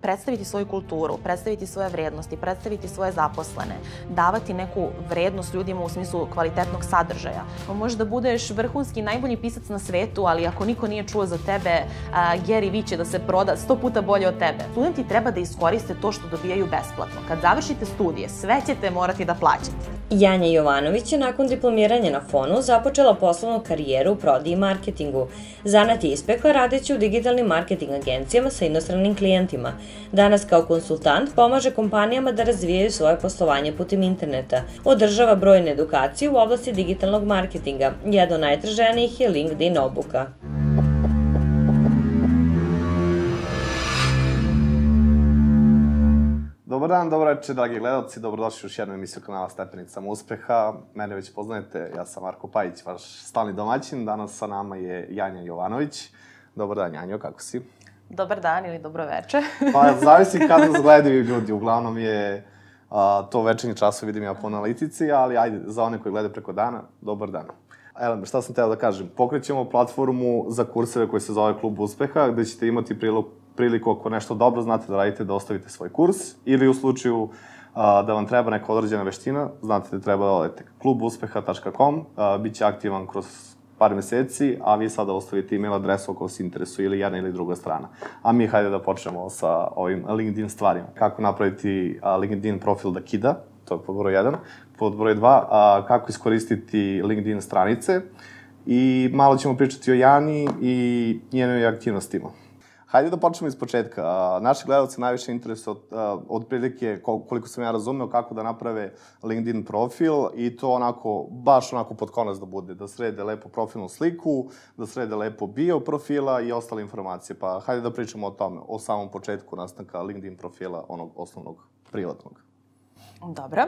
predstaviti svoju kulturu, predstaviti svoje vrednosti, predstaviti svoje zaposlene, davati neku vrednost ljudima u smislu kvalitetnog sadržaja. Možda budeš vrhunski najbolji pisac na svetu, ali ako niko nije čuo za tebe, Gary Vee će da se proda sto puta bolje od tebe. Studenti treba da iskoriste to što dobijaju besplatno. Kad završite studije, sve ćete morati da plaćate. Janja Jovanović je nakon diplomiranja na fonu započela poslovnu karijeru u prodiji i marketingu. Zanat je ispekla radeći u digitalnim marketing agencijama sa inostranim klijentima. Danas kao konsultant pomaže kompanijama da razvijaju svoje poslovanje putem interneta. Održava brojne edukacije u oblasti digitalnog marketinga. Jedna od najtraženijih je LinkedIn obuka. Dobar dan, dobro večer, dragi gledalci, dobrodošli u još jednu emisiju kanala Stepenica uspeha. Mene već poznajete, ja sam Marko Pajić, vaš stalni domaćin. Danas sa nama je Janja Jovanović. Dobar dan, Janjo, kako si? Dobar dan ili dobro veče. pa, zavisi kada nas gledaju ljudi, uglavnom je a, to večernji časov vidim ja po analitici, ali ajde, za one koji gledaju preko dana, dobar dan. Elem, šta sam teo da kažem? Pokrećemo platformu za kurseve koji se zove Klub uspeha, gde ćete imati prilog priliku ako nešto dobro znate da radite, da ostavite svoj kurs ili u slučaju a, da vam treba neka određena veština, znate da treba da odete klubuspeha.com, bit će aktivan kroz par meseci, a vi sada ostavite email adresu ako vas interesuje ili jedna ili druga strana. A mi hajde da počnemo sa ovim LinkedIn stvarima. Kako napraviti a, LinkedIn profil da kida, to je pod broj 1. Pod broj 2, a, kako iskoristiti LinkedIn stranice. I malo ćemo pričati o Jani i njenoj aktivnostima. Hajde da počnemo iz početka. Naši gledalci najviše interesuje od, od prilike, koliko sam ja razumeo, kako da naprave LinkedIn profil i to onako, baš onako pod konac da bude, da srede lepo profilnu sliku, da srede lepo bio profila i ostale informacije. Pa hajde da pričamo o tome, o samom početku nastanka LinkedIn profila, onog osnovnog, privatnog. Dobro.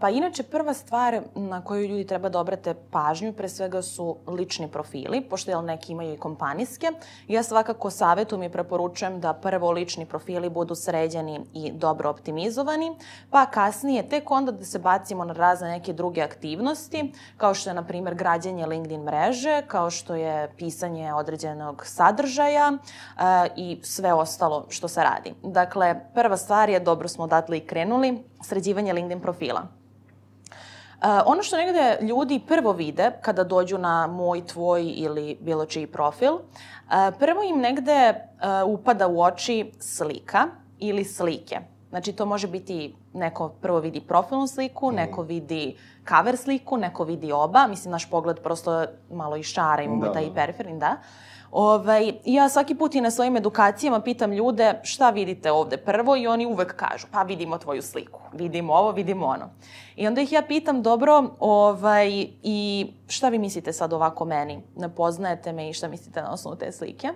Pa inače prva stvar na koju ljudi treba da obrate pažnju pre svega su lični profili, pošto jel neki imaju i kompanijske. Ja svakako savetujem i preporučujem da prvo lični profili budu sređeni i dobro optimizovani, pa kasnije tek onda da se bacimo na razne neke druge aktivnosti, kao što je na primer građanje LinkedIn mreže, kao što je pisanje određenog sadržaja e, i sve ostalo što se radi. Dakle, prva stvar je, dobro smo odatle i krenuli, sređivanje LinkedIn profila. Uh, ono što negde ljudi prvo vide kada dođu na moj, tvoj ili bilo čiji profil, uh, prvo im negde uh, upada u oči slika ili slike. Znači, to može biti, neko prvo vidi profilnu sliku, mm. neko vidi cover sliku, neko vidi oba. Mislim, naš pogled prosto malo i šara, imamo da, taj da. periferni, da. Ovaj, ja svaki put i na svojim edukacijama pitam ljude šta vidite ovde prvo i oni uvek kažu pa vidimo tvoju sliku, vidimo ovo, vidimo ono. I onda ih ja pitam dobro ovaj, i šta vi mislite sad ovako meni? Ne poznajete me i šta mislite na osnovu te slike?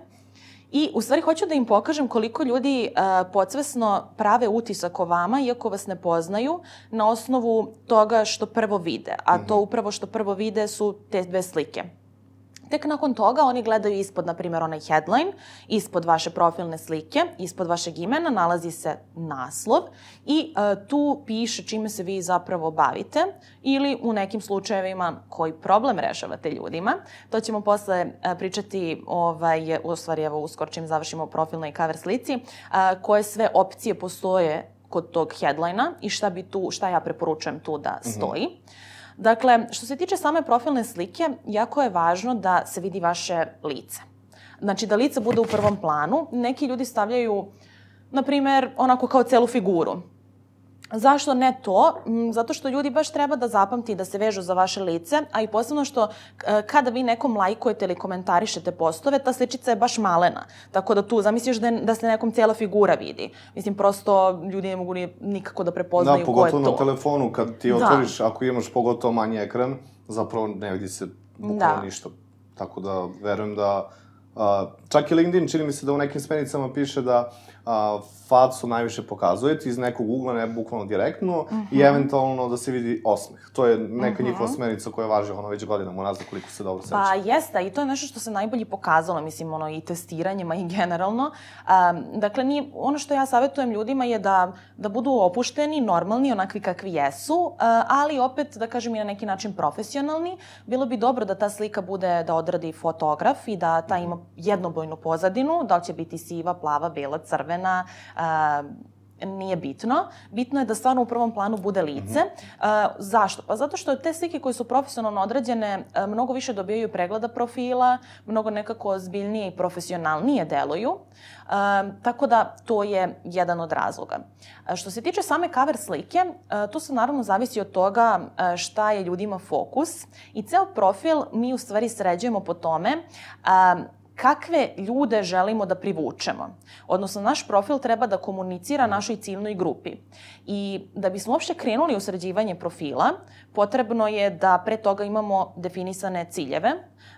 I u stvari hoću da im pokažem koliko ljudi uh, podsvesno prave utisak o vama, iako vas ne poznaju, na osnovu toga što prvo vide. A to mhm. upravo što prvo vide su te dve slike. Tek nakon toga oni gledaju ispod, na primjer, onaj headline, ispod vaše profilne slike, ispod vašeg imena nalazi se naslov i e, tu piše čime se vi zapravo bavite ili u nekim slučajevima koji problem rešavate ljudima. To ćemo posle e, pričati, ovaj, u stvari evo uskoro čim završimo profilnoj i cover slici, e, koje sve opcije postoje kod tog headlina i šta bi tu, šta ja preporučujem tu da mhm. stoji. Mm -hmm. Dakle, što se tiče same profilne slike, jako je važno da se vidi vaše lice. Znači, da lice bude u prvom planu. Neki ljudi stavljaju, na primer, onako kao celu figuru. Zašto ne to? Mm, zato što ljudi baš treba da zapamti da se vežu za vaše lice, a i posebno što kada vi nekom lajkujete ili komentarišete postove, ta sličica je baš malena. Tako da tu zamisliš da, da se nekom cijela figura vidi. Mislim, prosto ljudi ne mogu ni, nikako da prepoznaju da, ko je to. Da, pogotovo na telefonu, kad ti da. otvoriš, da. ako imaš pogotovo manji ekran, zapravo ne vidi se bukvalno da. ništa. Tako da, verujem da Uh, čak i LinkedIn, čini mi se da u nekim smernicama piše da a, facu najviše pokazujete iz nekog ugla, ne bukvalno direktno, uh -huh. i mhm. eventualno da se vidi osmeh. To je neka uh mhm. -huh. njihova smernica koja važi ono već godinama unazad koliko se dobro seća. Pa jeste, i to je nešto što se najbolje pokazalo, mislim, ono, i testiranjima i generalno. Um, dakle, nije, ono što ja savjetujem ljudima je da, da budu opušteni, normalni, onakvi kakvi jesu, uh, ali opet, da kažem, i na neki način profesionalni. Bilo bi dobro da ta slika bude, da odradi fotograf i da ta ima jednobojnu pozadinu, da li će biti siva, plava, bela, crvena, crvena, a, nije bitno. Bitno je da stvarno u prvom planu bude lice. Mm -hmm. uh, zašto? Pa zato što te slike koje su profesionalno određene uh, mnogo više dobijaju pregleda profila, mnogo nekako ozbiljnije i profesionalnije deluju. Uh, tako da to je jedan od razloga. Uh, što se tiče same cover slike, uh, to se naravno zavisi od toga uh, šta je ljudima fokus i ceo profil mi u stvari sređujemo po tome uh, kakve ljude želimo da privučemo. Odnosno, naš profil treba da komunicira našoj ciljnoj grupi. I da bismo uopšte krenuli u sređivanje profila, potrebno je da pre toga imamo definisane ciljeve.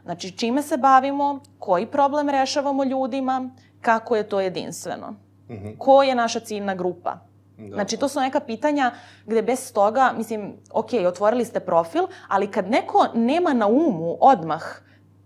Znači, čime se bavimo, koji problem rešavamo ljudima, kako je to jedinstveno. Mm -hmm. Ko je naša ciljna grupa? Da. Znači, to su neka pitanja gde bez toga, mislim, ok, otvorili ste profil, ali kad neko nema na umu odmah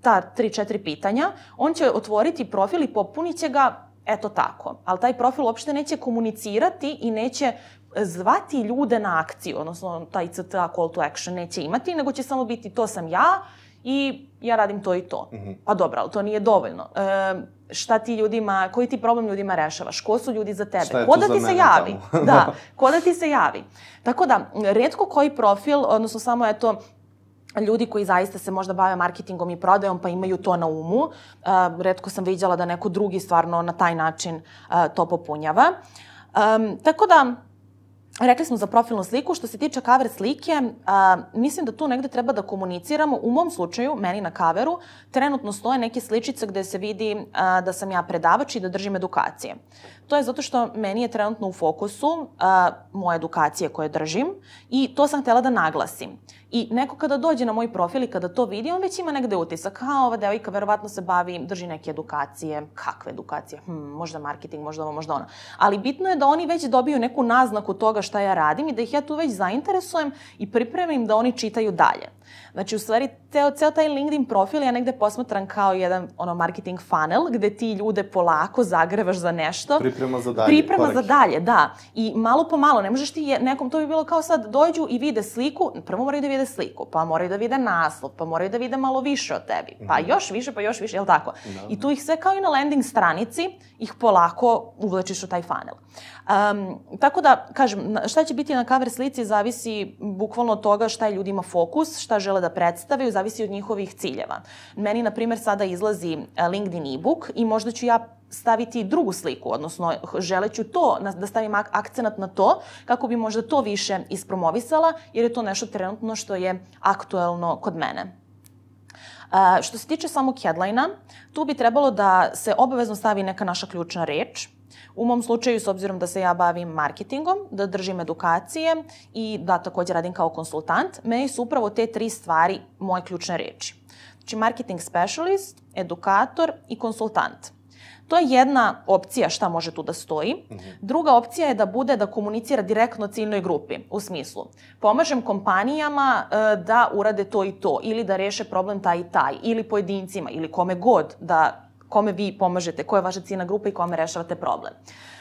ta tri, četiri pitanja, on će otvoriti profil i popunit će ga eto tako. Ali taj profil uopšte neće komunicirati i neće zvati ljude na akciju, odnosno taj CTA call to action neće imati, nego će samo biti to sam ja i ja radim to i to. Mm -hmm. Pa dobro, ali to nije dovoljno. E, šta ti ljudima, koji ti problem ljudima rešavaš? Ko su ljudi za tebe? Ko da ti se javi? da, ko da ti se javi? Tako da, redko koji profil, odnosno samo eto, ljudi koji zaista se možda bave marketingom i prodajom pa imaju to na umu. Uh, redko sam vidjela da neko drugi stvarno na taj način uh, to popunjava. Um, tako da, Rekli smo za profilnu sliku. Što se tiče cover slike, a, mislim da tu negde treba da komuniciramo. U mom slučaju, meni na kaveru, trenutno stoje neke sličice gde se vidi a, da sam ja predavač i da držim edukacije. To je zato što meni je trenutno u fokusu a, moje edukacije koje držim i to sam htela da naglasim. I neko kada dođe na moj profil i kada to vidi, on već ima negde utisak, a ova devojka verovatno se bavi, drži neke edukacije, kakve edukacije, hm, možda marketing, možda ovo, možda ono. Ali bitno je da oni već dobiju neku naznaku toga šta ja radim i da ih ja tu već zainteresujem i pripremim da oni čitaju dalje. Znači, u stvari, ceo, ceo taj LinkedIn profil ja negde posmatram kao jedan ono, marketing funnel, gde ti ljude polako zagrevaš za nešto. Priprema za dalje. Priprema korake. za dalje, da. I malo po malo, ne možeš ti nekom, to bi bilo kao sad, dođu i vide sliku, prvo moraju da vide sliku, pa moraju da vide naslov, pa moraju da vide malo više od tebi, pa mm -hmm. još više, pa još više, jel tako? Da. I tu ih sve kao i na landing stranici, ih polako uvlečiš u taj funnel. Um, tako da, kažem, šta će biti na cover slici zavisi bukvalno od toga šta je ljudima fokus, šta žele da predstavaju, zavisi od njihovih ciljeva. Meni, na primer, sada izlazi e, LinkedIn e-book i možda ću ja staviti drugu sliku, odnosno želeću to, da stavim ak akcenat na to, kako bi možda to više ispromovisala, jer je to nešto trenutno što je aktuelno kod mene. Uh, što se tiče samog headline-a, tu bi trebalo da se obavezno stavi neka naša ključna reč, U mom slučaju, s obzirom da se ja bavim marketingom, da držim edukacije i da takođe radim kao konsultant, meni su upravo te tri stvari moje ključne reči. Znači, marketing specialist, edukator i konsultant. To je jedna opcija šta može tu da stoji. -hmm. Druga opcija je da bude da komunicira direktno ciljnoj grupi, u smislu pomažem kompanijama e, da urade to i to, ili da reše problem taj i taj, ili pojedincima, ili kome god da kome vi pomažete, koja je vaša ciljna grupa i kome rešavate problem.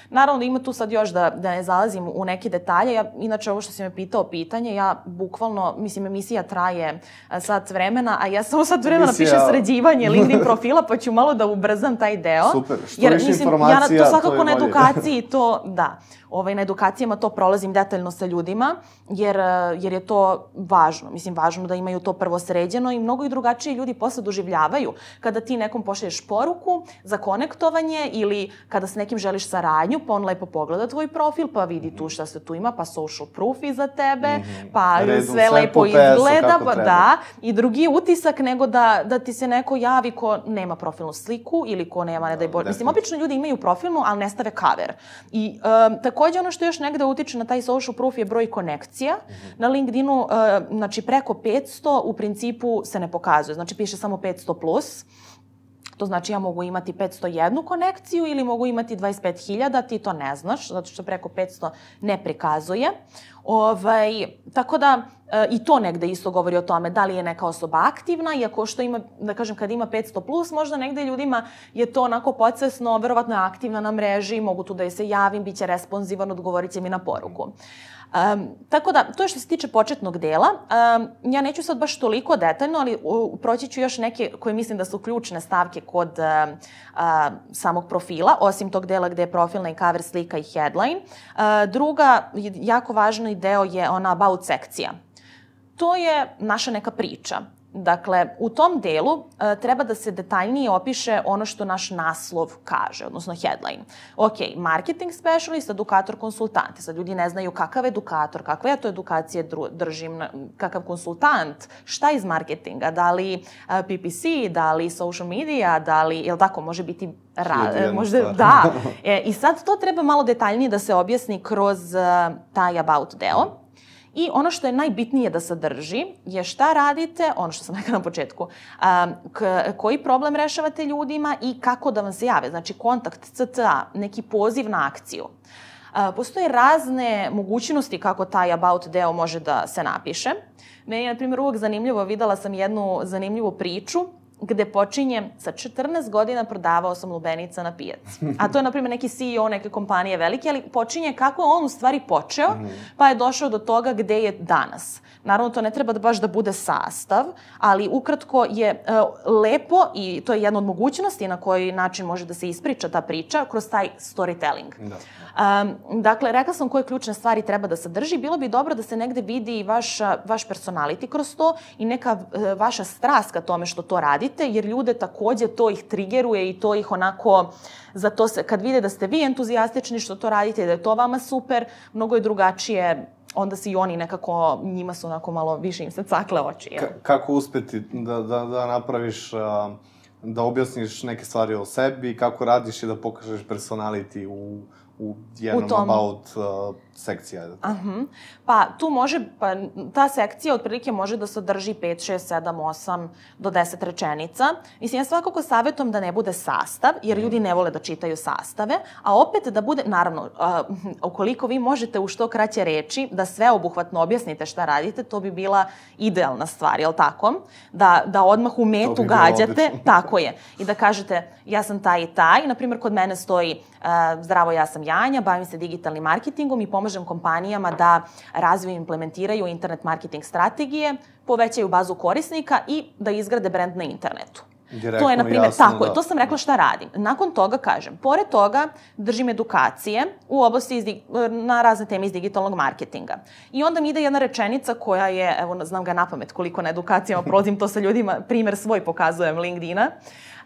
Naravno, ima tu sad još da, da ne zalazim u neke detalje. Ja, inače, ovo što si me pitao pitanje, ja bukvalno, mislim, emisija traje sat vremena, a ja samo sat vremena emisija... pišem sređivanje LinkedIn profila, pa ću malo da ubrzam taj deo. Super, što jer, više mislim, informacija, ja to svakako to na edukaciji to, da ovaj, na edukacijama to prolazim detaljno sa ljudima, jer, jer je to važno. Mislim, važno da imaju to prvo sređeno i mnogo i drugačije ljudi posle doživljavaju. Kada ti nekom pošalješ poruku za konektovanje ili kada s nekim želiš saradnju, pa on lepo pogleda tvoj profil, pa vidi tu šta se tu ima, pa social proof iza tebe, mm -hmm. pa Redom, sve, sve lepo izgleda, pa da. I drugi utisak nego da, da ti se neko javi ko nema profilnu sliku ili ko nema, ne daj bože. Mislim, obično ljudi imaju profilnu, ali ne stave cover. I um, tako Takođe, ono što još negde utiče na taj social proof je broj konekcija. Mm -hmm. Na LinkedInu, uh, znači, preko 500 u principu se ne pokazuje. Znači, piše samo 500+. Plus. To znači ja mogu imati 501 konekciju ili mogu imati 25.000, ti to ne znaš, zato što preko 500 ne prikazuje. Ovaj, tako da, I to negde isto govori o tome da li je neka osoba aktivna, iako što ima, da kažem, kad ima 500 plus, možda negde ljudima je to onako podsvesno, verovatno je aktivna na mreži, mogu tu da je se javim, bit će responsivan, odgovorit će mi na poruku. Um, tako da, to je što se tiče početnog dela. Um, ja neću sad baš toliko detaljno, ali uh, proći ću još neke koje mislim da su ključne stavke kod uh, uh, samog profila, osim tog dela gde je profilna i cover slika i headline. Uh, druga, jako važni deo je ona about sekcija. To je naša neka priča. Dakle, u tom delu e, treba da se detaljnije opiše ono što naš naslov kaže, odnosno headline. Ok, marketing specialist, edukator, konsultant. Sad ljudi ne znaju kakav edukator, kakve ja to edukacije držim, kakav konsultant, šta iz marketinga, da li e, PPC, da li social media, da li, jel tako, može biti Ra, možda, da. E, I sad to treba malo detaljnije da se objasni kroz uh, taj about deo. I ono što je najbitnije da sadrži je šta radite, ono što sam rekla na početku, koji problem rešavate ljudima i kako da vam se jave. Znači, kontakt CTA, neki poziv na akciju. Postoje razne mogućnosti kako taj about deo može da se napiše. Meni je, na primjer, uvek zanimljivo, videla sam jednu zanimljivu priču gde počinje sa 14 godina prodavao sam lubenica na pijaci. A to je, na primjer, neki CEO neke kompanije velike, ali počinje kako je on u stvari počeo, mhm. pa je došao do toga gde je danas. Naravno, to ne treba da baš da bude sastav, ali ukratko je uh, lepo i to je jedna od mogućnosti na koji način može da se ispriča ta priča kroz taj storytelling. Da. Um, dakle, rekla sam koje ključne stvari treba da sadrži. Bilo bi dobro da se negde vidi vaš, vaš personality kroz to i neka uh, vaša strast ka tome što to radite, jer ljude takođe to ih trigeruje i to ih onako za to se, kad vide da ste vi entuzijastični što to radite, da je to vama super, mnogo je drugačije onda se i oni nekako, njima su onako malo više im se cakle oči. Jel? Ka kako uspeti da, da, da napraviš, da objasniš neke stvari o sebi, kako radiš i da pokažeš personality u, u jednom u about uh, sekcija. Aha. Pa tu može, pa ta sekcija otprilike može da sadrži 5, 6, 7, 8 do 10 rečenica. Mislim, ja svakako savjetujem da ne bude sastav, jer ljudi ne vole da čitaju sastave, a opet da bude, naravno, uh, ukoliko vi možete u što kraće reči da sve obuhvatno objasnite šta radite, to bi bila idealna stvar, jel tako? Da, da odmah u metu bi gađate, tako je, i da kažete ja sam taj i taj, na primjer kod mene stoji uh, zdravo, ja sam Janja, bavim se digitalnim marketingom i pomažem kompanijama da razviju i implementiraju internet marketing strategije, povećaju bazu korisnika i da izgrade brand na internetu. Direktno, to je, na primjer, tako da. je, to sam rekla šta radim. Nakon toga kažem, pored toga držim edukacije u oblasti iz, na razne teme iz digitalnog marketinga. I onda mi ide jedna rečenica koja je, evo, znam ga na pamet koliko na edukacijama prolazim to sa ljudima, primer svoj pokazujem LinkedIna.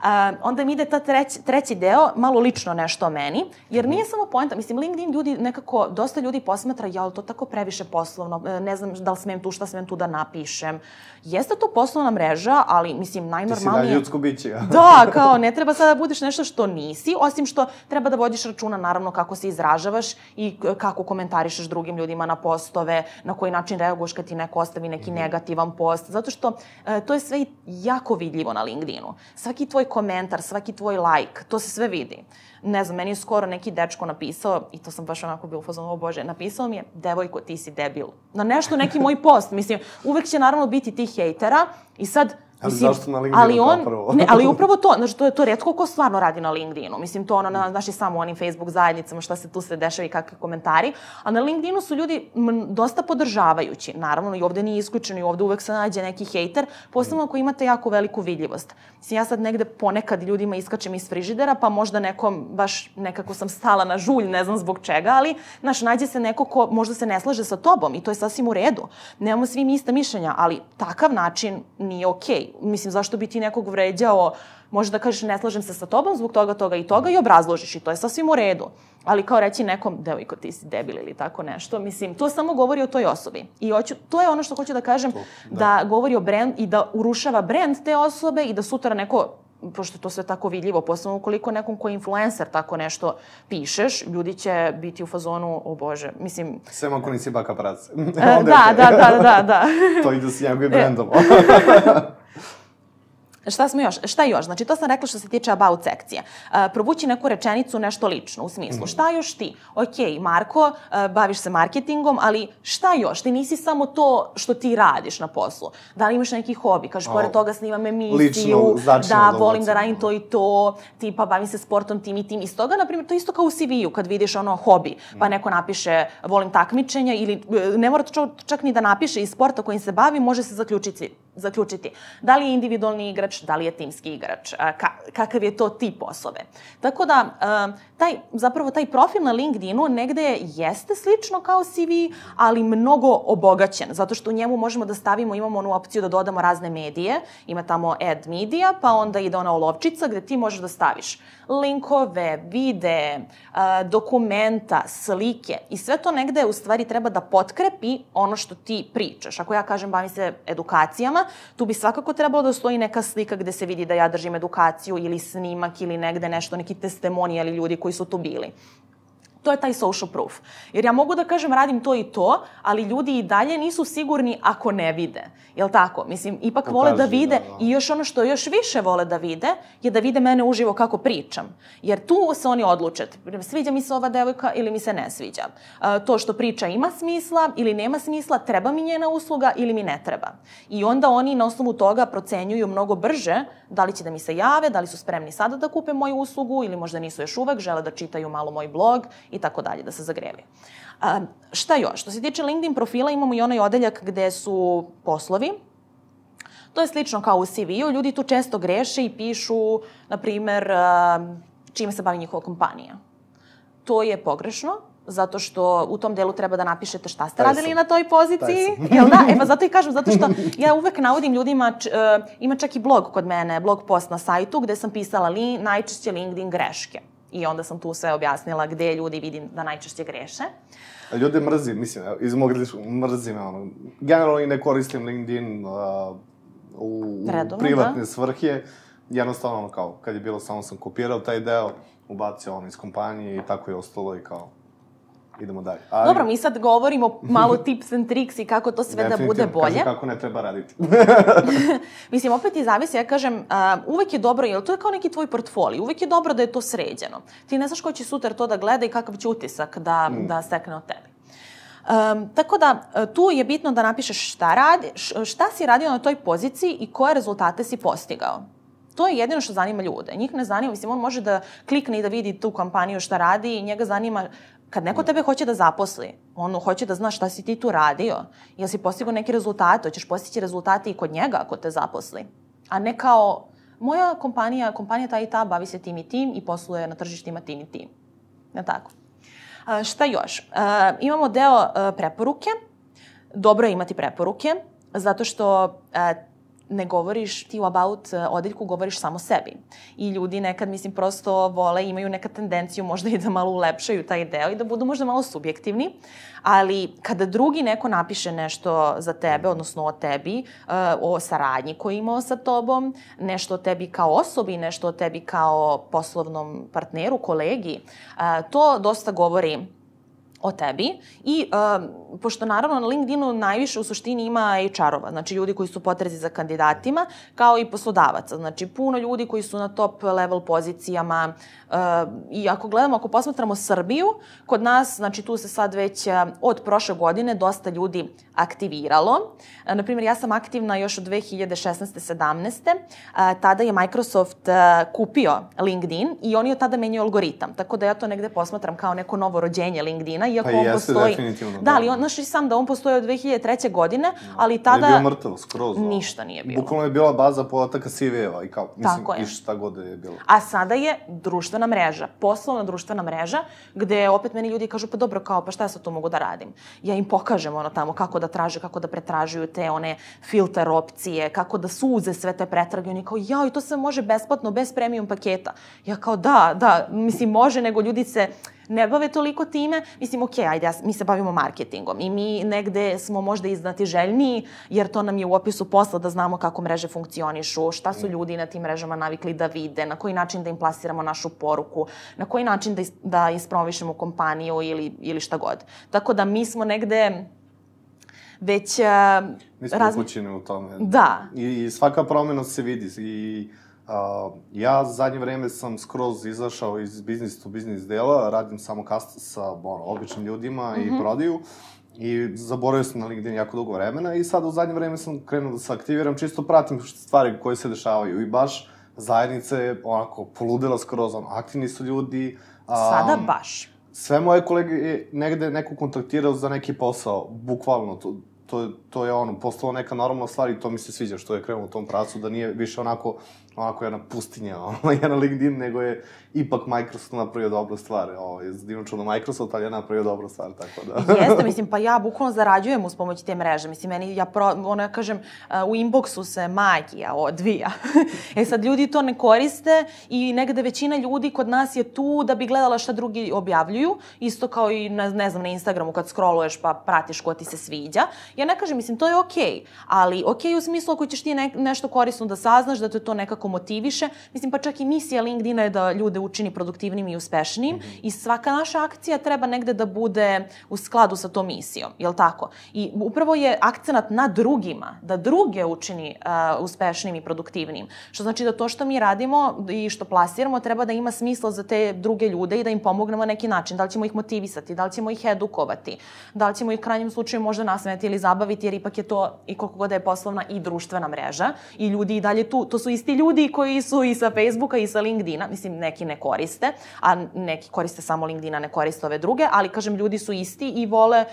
A, onda mi ide ta treć, treći deo, malo lično nešto o meni, jer nije samo poenta, mislim, LinkedIn ljudi nekako, dosta ljudi posmatra, ja, to tako previše poslovno, e, ne znam da li smem tu, šta smem tu da napišem. Jeste to poslovna mreža, ali, mislim, najnormalnije... Ti si da ljudsko biće, ja. Da, kao, ne treba sada da budeš nešto što nisi, osim što treba da vodiš računa, naravno, kako se izražavaš i kako komentarišeš drugim ljudima na postove, na koji način reaguješ kad ti neko ostavi neki mhm. negativan post, zato što e, to je sve jako vidljivo na LinkedInu. Svaki tvoj komentar, svaki tvoj like, to se sve vidi. Ne znam, meni je skoro neki dečko napisao, i to sam baš onako bilo fazon, o bože, napisao mi je, devojko, ti si debil. Na nešto, neki moj post, mislim, uvek će naravno biti tih hejtera i sad Ali Mislim, zašto na LinkedInu ali on, prvo? ne, ali upravo to, znači to je to retko ko stvarno radi na LinkedInu. Mislim, to ono, na, znaš i samo onim Facebook zajednicama, šta se tu sve dešava i kakve komentari. A na LinkedInu su ljudi m, dosta podržavajući. Naravno, i ovde nije isključeno i ovde uvek se nađe neki hejter, posebno ako imate jako veliku vidljivost. Mislim, ja sad negde ponekad ljudima iskačem iz frižidera, pa možda nekom baš nekako sam stala na žulj, ne znam zbog čega, ali, znaš, nađe se neko ko možda se ne slaže sa tobom i to je sasvim u redu. Nemamo svi ista mišljenja, ali takav način nije okej. Okay mislim, zašto bi ti nekog vređao, može da kažeš ne slažem se sa tobom zbog toga, toga i toga i obrazložiš i to je sasvim u redu. Ali kao reći nekom, devojko, ti si debil ili tako nešto, mislim, to samo govori o toj osobi. I hoću, to je ono što hoću da kažem, to, da. da govori o brand i da urušava brand te osobe i da sutra neko pošto je to sve tako vidljivo, posebno ukoliko nekom ko je influencer tako nešto pišeš, ljudi će biti u fazonu, o bože, mislim... Sve ako nisi baka prac. E, da, da, da, da, da. to ide s njegovim brendom. Šta smo još? Šta još? Znači, to sam rekla što se tiče about sekcije. Uh, provući neku rečenicu, nešto lično, u smislu. Šta još ti? Ok, Marko, uh, baviš se marketingom, ali šta još? Ti nisi samo to što ti radiš na poslu. Da li imaš neki hobi? Kažeš, pored toga snimam emisiju, lično, da, da volim da radim to i to, tipa bavim se sportom tim i tim. Iz toga, na primjer, to isto kao u CV-u, kad vidiš ono hobi, pa Mm. neko napiše volim takmičenja ili e, ne mora čak ni da napiše iz sporta kojim se bavi, može se zaključiti, zaključiti. Da li je individualni igrač, da li je timski igrač, ka, kakav je to tip osobe. Tako da, taj, zapravo taj profil na LinkedInu negde jeste slično kao CV, ali mnogo obogaćen, zato što u njemu možemo da stavimo, imamo onu opciju da dodamo razne medije, ima tamo add media, pa onda ide ona olovčica gde ti možeš da staviš linkove, videe, a, dokumenta, slike i sve to negde u stvari treba da potkrepi ono što ti pričaš. Ako ja kažem bavim se edukacijama, tu bi svakako trebalo da stoji neka slika gde se vidi da ja držim edukaciju ili snimak ili negde nešto, neki testimonijali ljudi koji su tu bili. To je taj social proof. Jer ja mogu da kažem radim to i to, ali ljudi i dalje nisu sigurni ako ne vide. Jel tako? Mislim, ipak vole da Pokaži, vide da, da. i još ono što još više vole da vide je da vide mene uživo kako pričam. Jer tu se oni odluče. Sviđa mi se ova devojka ili mi se ne sviđa. E, to što priča ima smisla ili nema smisla, treba mi njena usluga ili mi ne treba. I onda oni na osnovu toga procenjuju mnogo brže da li će da mi se jave, da li su spremni sada da kupe moju uslugu ili možda nisu još uvek, žele da čitaju malo moj blog i tako dalje, da se zagrevaju. A, šta još? Što se tiče LinkedIn profila, imamo i onaj odeljak gde su poslovi, To je slično kao u CV-u. Ljudi tu često greše i pišu, na primer, čime se bavi njihova kompanija. To je pogrešno, zato što u tom delu treba da napišete šta ste Taj radili sam. na toj poziciji. Jel da? E pa zato i kažem, zato što ja uvek navodim ljudima, č, uh, ima čak i blog kod mene, blog post na sajtu gde sam pisala li, najčešće LinkedIn greške. I onda sam tu sve objasnila gde ljudi vidim da najčešće greše. Ljude mrzim, mislim, iz mog mrzim, ono, generalno i ne koristim LinkedIn uh, u, u Redovno, privatne da. svrhe. Jednostavno, ono, kao, kad je bilo, samo sam kopirao taj deo, ubacio ono iz kompanije i tako je ostalo i kao, idemo dalje. Ali, Dobro, mi sad govorimo malo tips and tricks i kako to sve da bude bolje. Kažem kako ne treba raditi. Mislim, opet i zavisi, ja kažem, uh, uvek je dobro, jer to je kao neki tvoj portfolio, uvek je dobro da je to sređeno. Ti ne znaš ko će sutra to da gleda i kakav će utisak da, mm. da stekne od tebe. Um, tako da, e, tu je bitno da napišeš šta, radi, šta si radio na toj poziciji i koje rezultate si postigao. To je jedino što zanima ljude. Njih ne zanima, mislim, on može da klikne i da vidi tu kompaniju šta radi i njega zanima kad neko tebe hoće da zaposli, on hoće da zna šta si ti tu radio, jel si postigao neke rezultate, hoćeš postići rezultate i kod njega ako te zaposli. A ne kao, moja kompanija, kompanija ta i ta bavi se tim i tim i posluje na tržištima tim i tim. Je tako? A, šta još? A, imamo deo a, preporuke. Dobro je imati preporuke, zato što a, ne govoriš ti u about e, odeljku, govoriš samo sebi. I ljudi nekad, mislim, prosto vole, imaju neka tendenciju možda i da malo ulepšaju taj deo i da budu možda malo subjektivni, ali kada drugi neko napiše nešto za tebe, odnosno o tebi, e, o saradnji koju je imao sa tobom, nešto o tebi kao osobi, nešto o tebi kao poslovnom partneru, kolegi, e, to dosta govori o tebi i um, pošto naravno na LinkedInu najviše u suštini ima HR-ova, znači ljudi koji su potrezi za kandidatima, kao i poslodavaca, znači puno ljudi koji su na top level pozicijama uh, i ako gledamo, ako posmatramo Srbiju, kod nas, znači tu se sad već uh, od prošle godine dosta ljudi aktiviralo. Uh, naprimjer, ja sam aktivna još od 2016. 17. Uh, tada je Microsoft uh, kupio LinkedIn i oni od tada menjaju algoritam, tako da ja to negde posmatram kao neko novo rođenje LinkedIna, iako Pa on jeste, postoji... definitivno, Da, da. ali on, znaš i sam da on postoji od 2003. godine, ali Je tada... bio mrtav, skroz. Ništa nije bilo. Bukvalno je bila baza podataka CV-eva i kao, mislim, Tako je. i šta god da je bilo. A sada je društvena mreža, poslovna društvena mreža, gde opet meni ljudi kažu, pa dobro, kao, pa šta ja sad tu mogu da radim? Ja im pokažem ono tamo kako da traže, kako da pretražuju te one filter opcije, kako da suze sve te pretrage. Oni kao, jao, i to sve može besplatno, bez premium paketa. Ja kao, da, da, mislim, može, nego ljudi se ne bave toliko time. Mislim, okej, ajde, ja, mi se bavimo marketingom i mi negde smo možda iznati željniji, jer to nam je u opisu posla da znamo kako mreže funkcionišu, šta su ljudi na tim mrežama navikli da vide, na koji način da im plasiramo našu poruku, na koji način da, is, da ispromovišemo kompaniju ili, ili šta god. Tako da mi smo negde već... Uh, Mi smo razmi... upućeni u tome. Da. I, I svaka promena se vidi. I uh, ja zadnje vreme sam skroz izašao iz business to business dela, radim samo kast sa ono, običnim ljudima mm -hmm. i mhm. prodaju. I zaboravio sam na LinkedIn jako dugo vremena i sad u zadnje vreme sam krenuo da se aktiviram, čisto pratim stvari koje se dešavaju i baš zajednica je onako poludela skroz, ono, aktivni su ljudi. Um, Sada baš. Sve moje kolege je negde neko kontaktirao za neki posao, bukvalno, to, to, to je ono, postalo neka normalna stvar i to mi se sviđa što je krenulo u tom pracu, da nije više onako onako jedna pustinja, ono, jedan LinkedIn, nego je ipak Microsoft napravio dobru stvar. Ovo, je divno čudno Microsoft, ali je napravio dobru stvar, tako da. Jeste, mislim, pa ja bukvalno zarađujem uz pomoć te mreže. Mislim, meni, ja, pro, ono, ja kažem, u inboxu se magija odvija. e sad, ljudi to ne koriste i negde većina ljudi kod nas je tu da bi gledala šta drugi objavljuju. Isto kao i, ne, ne znam, na Instagramu kad scrolluješ pa pratiš ko ti se sviđa. Ja ne kažem, mislim, to je okej, okay, ali okej okay u smislu ako ćeš ti ne, nešto korisno da saznaš, da te to nekako motiviše. Mislim, pa čak i misija LinkedIna je da ljude učini produktivnim i uspešnijim mm -hmm. i svaka naša akcija treba negde da bude u skladu sa tom misijom, jel tako? I upravo je akcenat na drugima, da druge učini uh, uspešnijim i produktivnim. Što znači da to što mi radimo i što plasiramo treba da ima smisla za te druge ljude i da im pomognemo na neki način. Da li ćemo ih motivisati, da li ćemo ih edukovati, da li ćemo ih u krajnjem slučaju možda nasmeti ili zabaviti, jer ipak je to i koliko god da je poslovna i društvena mreža i ljudi i dalje tu, to su isti ljudi ljudi koji su i sa Facebooka i sa LinkedIna, mislim neki ne koriste, a neki koriste samo LinkedIna, ne koriste ove druge, ali kažem ljudi su isti i vole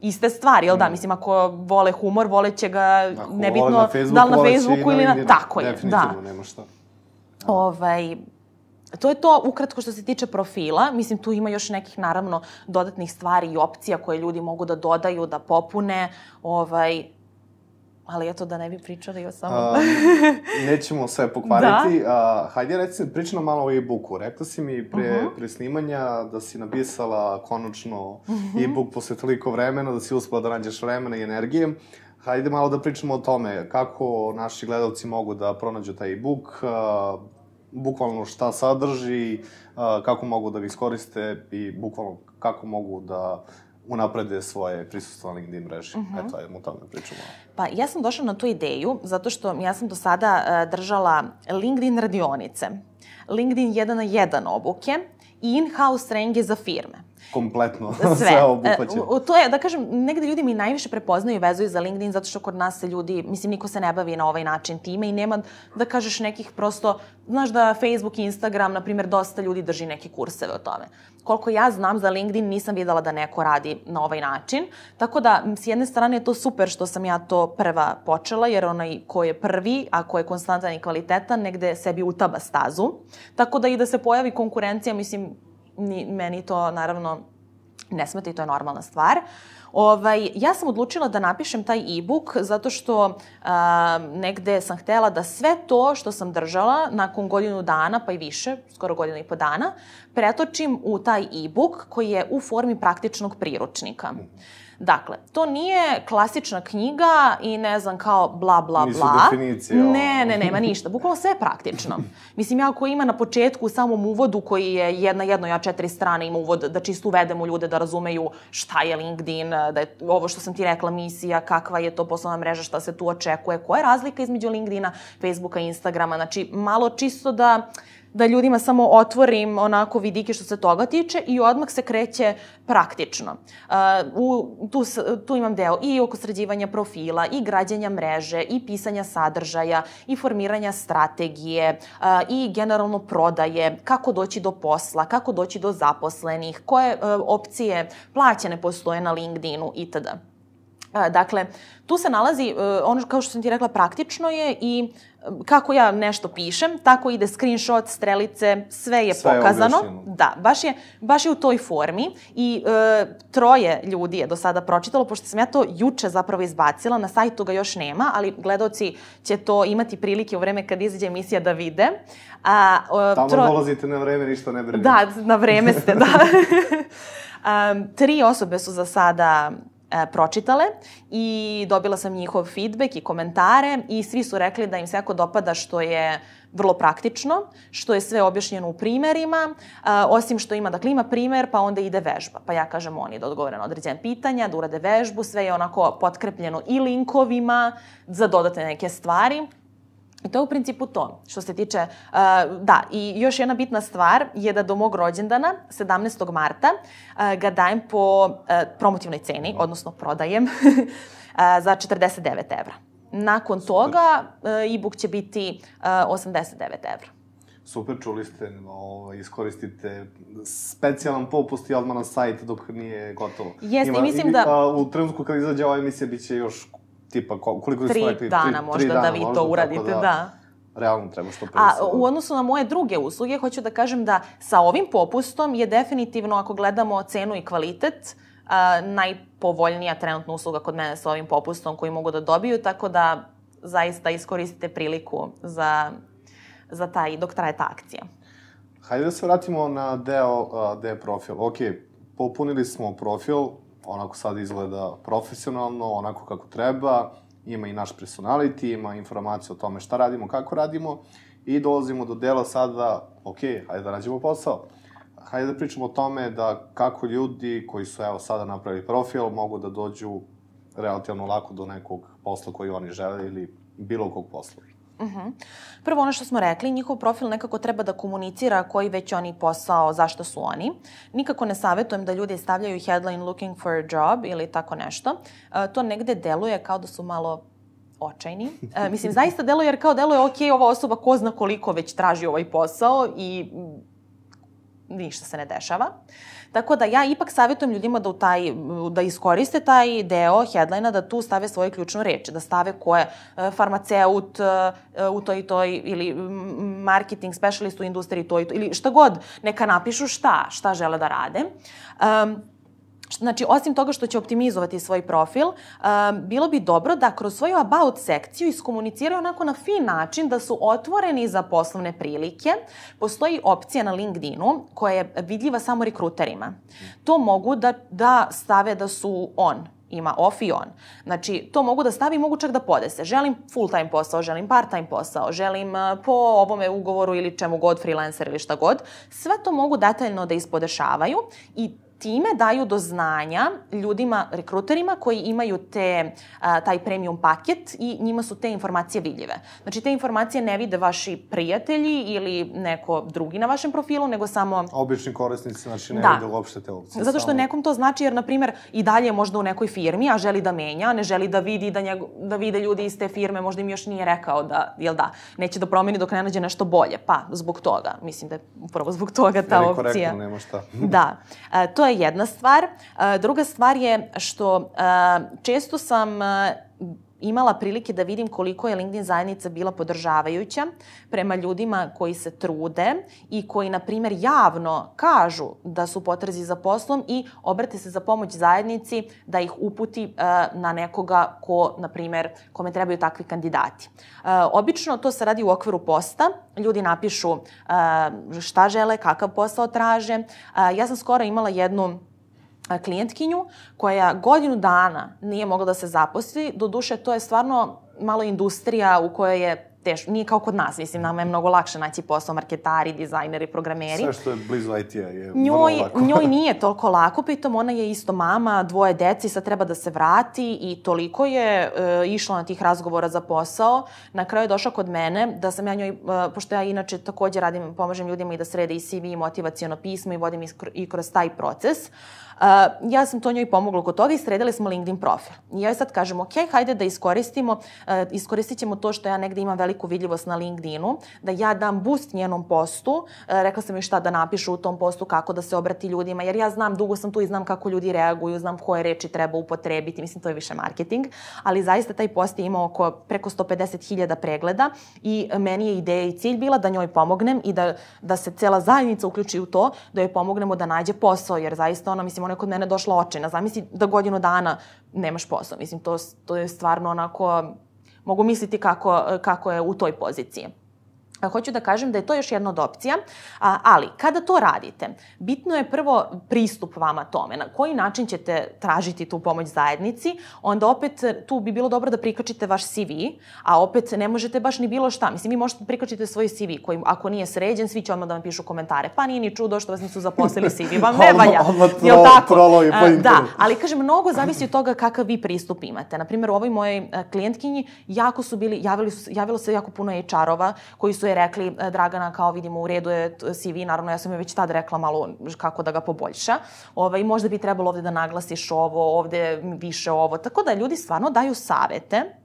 iste stvari, jel da? Mm. Mislim, ako vole humor, vole će ga, ako nebitno, na da li na Facebooku ili na... na tako je, da. nema šta. Da. Ovaj, To je to ukratko što se tiče profila. Mislim, tu ima još nekih, naravno, dodatnih stvari i opcija koje ljudi mogu da dodaju, da popune. Ovaj, Ali eto, da ne bi pričali o samo... A, nećemo sve pokvariti. Da. A, hajde, reci, pričamo malo o e-booku. Rekla si mi pre, uh mhm. -huh. pre snimanja da si napisala konačno uh mhm. -huh. e-book posle toliko vremena, da si uspela da nađeš vremena i energije. Hajde malo da pričamo o tome kako naši gledalci mogu da pronađu taj e-book, bukvalno šta sadrži, kako mogu da ga iskoriste i bukvalno kako mogu da unaprede svoje prisustvo na LinkedIn mreži. Uh mhm. -huh. Eto, ajmo o tome pričamo. Pa ja sam došla na tu ideju zato što ja sam do sada uh, držala LinkedIn radionice, LinkedIn 1 na 1 obuke i in-house treninge za firme kompletno sve, sve obuhvaća. E, to je, da kažem, negde ljudi mi najviše prepoznaju i vezuju za LinkedIn zato što kod nas se ljudi, mislim, niko se ne bavi na ovaj način time i nema, da kažeš, nekih prosto, znaš da Facebook i Instagram, na primjer, dosta ljudi drži neke kurseve o tome. Koliko ja znam za LinkedIn, nisam videla da neko radi na ovaj način. Tako da, s jedne strane je to super što sam ja to prva počela, jer onaj ko je prvi, a ko je konstantan i kvalitetan, negde sebi utaba stazu. Tako da i da se pojavi konkurencija, mislim, ni, meni to naravno ne smeta i to je normalna stvar. Ovaj, ja sam odlučila da napišem taj e-book zato što a, negde sam htela da sve to što sam držala nakon godinu dana, pa i više, skoro godinu i po dana, pretočim u taj e-book koji je u formi praktičnog priručnika. Mm. Dakle, to nije klasična knjiga i ne znam kao bla bla Nisu bla. Nisu definicije. Ne, ne, nema ništa. Bukvalno sve je praktično. Mislim, ja ako ima na početku u samom uvodu koji je jedna jedno, ja četiri strane ima uvod da čisto uvedemo ljude da razumeju šta je LinkedIn, da je ovo što sam ti rekla misija, kakva je to poslovna mreža, šta se tu očekuje, koja je razlika između LinkedIna, Facebooka Instagrama. Znači, malo čisto da da ljudima samo otvorim onako vidike što se toga tiče i odmah se kreće praktično. U, tu, tu imam deo i oko sređivanja profila, i građanja mreže, i pisanja sadržaja, i formiranja strategije, i generalno prodaje, kako doći do posla, kako doći do zaposlenih, koje uh, opcije plaćene postoje na LinkedInu itd. Dakle, tu se nalazi, ono kao što sam ti rekla, praktično je i kako ja nešto pišem, tako ide screenshot, strelice, sve je sve pokazano. Je da, baš je, baš je u toj formi i e, troje ljudi je do sada pročitalo, pošto sam ja to juče zapravo izbacila, na sajtu ga još nema, ali gledoci će to imati prilike u vreme kad izađe emisija da vide. A, e, Tamo tro... dolazite na vreme, ništa ne brinite. Da, na vreme ste, da. um, tri osobe su za sada e, pročitale i dobila sam njihov feedback i komentare i svi su rekli da im se jako dopada što je vrlo praktično, što je sve objašnjeno u primerima, a, osim što ima, dakle ima primer, pa onda ide vežba. Pa ja kažem oni da odgovore na određene pitanja, da urade vežbu, sve je onako potkrepljeno i linkovima za dodate neke stvari. I to je u principu to, što se tiče, uh, da, i još jedna bitna stvar je da do mog rođendana, 17. marta, uh, ga dajem po uh, promotivnoj ceni, odnosno prodajem, uh, za 49 evra. Nakon Super. toga uh, e-book će biti uh, 89 evra. Super, čuli ste, ovo, iskoristite specijalan popust i odmah na sajt dok nije gotovo. Jeste, Ima, mislim da... A, u trenutku kad izađe ova emisija, bit će još tipa, koliko tri rekli? dana tri, možda tri dana, da vi možda, to uradite, da. da. Realno treba što pre. A u odnosu na moje druge usluge, hoću da kažem da sa ovim popustom je definitivno, ako gledamo cenu i kvalitet, a, najpovoljnija trenutna usluga kod mene sa ovim popustom koji mogu da dobiju, tako da zaista iskoristite priliku za, za taj, dok traje ta akcija. Hajde da se vratimo na deo, uh, deo profil. Ok, popunili smo profil, onako sad izgleda profesionalno, onako kako treba, ima i naš personality, ima informacije o tome šta radimo, kako radimo i dolazimo do dela sada, ok, hajde da nađemo posao. Hajde da pričamo o tome da kako ljudi koji su evo sada napravili profil mogu da dođu relativno lako do nekog posla koji oni žele ili bilo kog posla. Uh mhm. -huh. Prvo ono što smo rekli, njihov profil nekako treba da komunicira koji već oni posao, zašto su oni. Nikako ne savjetujem da ljudi stavljaju headline looking for a job ili tako nešto. Uh, to negde deluje kao da su malo očajni. Uh, mislim, zaista deluje jer kao deluje, ok, ova osoba ko zna koliko već traži ovaj posao i ništa se ne dešava. Tako da ja ipak savjetujem ljudima da, u taj, da iskoriste taj deo headline da tu stave svoje ključne reči, da stave ko je e, farmaceut e, u toj i toj ili marketing specialist u industriji toj i toj ili šta god, neka napišu šta, šta žele da rade. Um, Znači, osim toga što će optimizovati svoj profil, um, bilo bi dobro da kroz svoju about sekciju iskomuniciraju onako na fin način da su otvoreni za poslovne prilike. Postoji opcija na LinkedInu koja je vidljiva samo rekruterima. To mogu da, da stave da su on, ima off i on. Znači, to mogu da stavi, mogu čak da podese. Želim full time posao, želim part time posao, želim uh, po ovome ugovoru ili čemu god, freelancer ili šta god. Sve to mogu detaljno da ispodešavaju i time daju do znanja ljudima, rekruterima koji imaju te, a, taj premium paket i njima su te informacije vidljive. Znači, te informacije ne vide vaši prijatelji ili neko drugi na vašem profilu, nego samo... Obični korisnici, znači ne da. vide uopšte te opcije. Zato što samo... nekom to znači, jer, na primer, i dalje je možda u nekoj firmi, a želi da menja, ne želi da vidi da, njeg, da vide ljudi iz te firme, možda im još nije rekao da, jel da, neće da promeni dok ne nađe nešto bolje. Pa, zbog toga. Mislim da je upravo zbog toga ta opcija. Nema šta. da. E, to je jedna stvar. Druga stvar je što često sam imala prilike da vidim koliko je LinkedIn zajednica bila podržavajuća prema ljudima koji se trude i koji, na primer, javno kažu da su potrezi za poslom i obrate se za pomoć zajednici da ih uputi uh, na nekoga ko, na primer, kome trebaju takvi kandidati. Uh, obično to se radi u okviru posta. Ljudi napišu uh, šta žele, kakav posao traže. Ja sam skoro imala jednu klijentkinju koja godinu dana nije mogla da se zaposli. Duše, to je stvarno malo industrija u kojoj je teško, nije kao kod nas, mislim, nama je mnogo lakše naći posao, marketari, dizajneri, programeri. Sve što je blizu IT-a je njoj, vrlo lako. njoj nije toliko lako, pritom ona je isto mama, dvoje deci, sad treba da se vrati i toliko je e, išla na tih razgovora za posao. Na kraju je došla kod mene da sam ja njoj, e, pošto ja inače takođe radim, pomažem ljudima i da srede i CV i motivacijono pismo i vodim i kroz taj proces. Uh, ja sam to njoj pomogla kod toga i sredili smo LinkedIn profil. I ja joj sad kažem, ok, hajde da iskoristimo, uh, iskoristit ćemo to što ja negde imam veliku vidljivost na LinkedInu, da ja dam boost njenom postu, uh, rekla sam joj šta da napišu u tom postu, kako da se obrati ljudima, jer ja znam, dugo sam tu i znam kako ljudi reaguju, znam koje reči treba upotrebiti, mislim to je više marketing, ali zaista taj post je imao oko preko 150.000 pregleda i meni je ideja i cilj bila da njoj pomognem i da, da se cela zajednica uključi u to, da joj pomognemo da nađe posao, jer zaista ona, mislim, ona je kod mene došla očajna. Zamisli da godinu dana nemaš posao. Mislim, to, to je stvarno onako, mogu misliti kako, kako je u toj poziciji. Hoću da kažem da je to još jedna od opcija, ali kada to radite, bitno je prvo pristup vama tome, na koji način ćete tražiti tu pomoć zajednici, onda opet tu bi bilo dobro da prikačite vaš CV, a opet ne možete baš ni bilo šta. Mislim, vi možete da prikačite svoj CV koji ako nije sređen, svi će odmah da vam pišu komentare. Pa nije ni čudo što vas nisu zaposlili CV, vam ne valja. odmah tro, tako? trolovi po Da, ali kažem, mnogo zavisi od toga kakav vi pristup imate. Naprimer, u ovoj mojoj klijentkinji jako su bili, javili su, javilo se jako puno HR-ova koji su je rekli, e, Dragana, kao vidimo, u redu je CV, naravno ja sam je već tad rekla malo kako da ga poboljša. Ovaj, možda bi trebalo ovde da naglasiš ovo, ovde više ovo. Tako da ljudi stvarno daju savete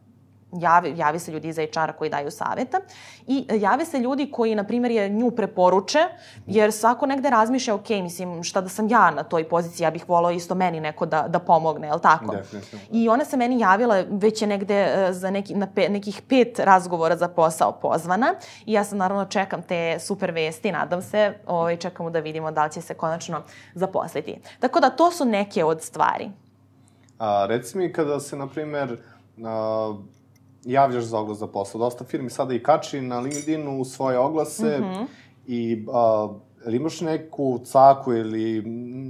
javi, javi se ljudi iz HR-a koji daju saveta i jave se ljudi koji, na primjer, je nju preporuče, jer svako negde razmišlja, ok, mislim, šta da sam ja na toj poziciji, ja bih volao isto meni neko da, da pomogne, je li tako? Definitivno. I ona se meni javila, već je negde e, za neki, na pe, nekih pet razgovora za posao pozvana i ja sam naravno čekam te super vesti, nadam se, ovaj, čekamo da vidimo da li će se konačno zaposliti. Tako da to su neke od stvari. A, reci mi kada se, na primer, a, javljaš za oglas za posao. Dosta firmi sada i kači na LinkedInu svoje oglase mm -hmm. i a, ili imaš neku caku ili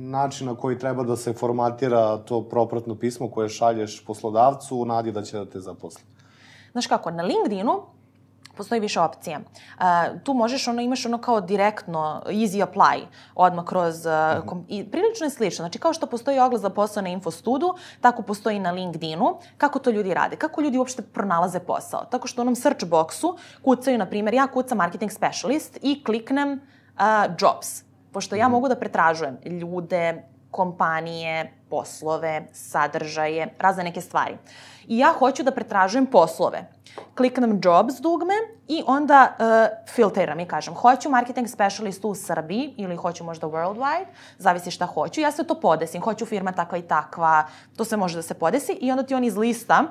način na koji treba da se formatira to propratno pismo koje šalješ poslodavcu u nadi da će da te zaposli? Znaš kako, na LinkedInu postoji više opcija. Uh, tu možeš, ono, imaš ono kao direktno, easy apply, odmah kroz, uh, kom, i prilično je slično. Znači, kao što postoji oglas za posao na Infostudu, tako postoji na LinkedInu. Kako to ljudi rade? Kako ljudi uopšte pronalaze posao? Tako što u onom search boxu kucaju, na primjer, ja kucam marketing specialist i kliknem uh, jobs. Pošto ja mogu da pretražujem ljude, kompanije, poslove, sadržaje, razne neke stvari. I ja hoću da pretražujem poslove kliknem jobs dugme i onda uh, filtriram i kažem hoću marketing specialist u Srbiji ili hoću možda worldwide, zavisi šta hoću. Ja sve to podesim, hoću firma takva i takva, to sve može da se podesi i onda ti on iz lista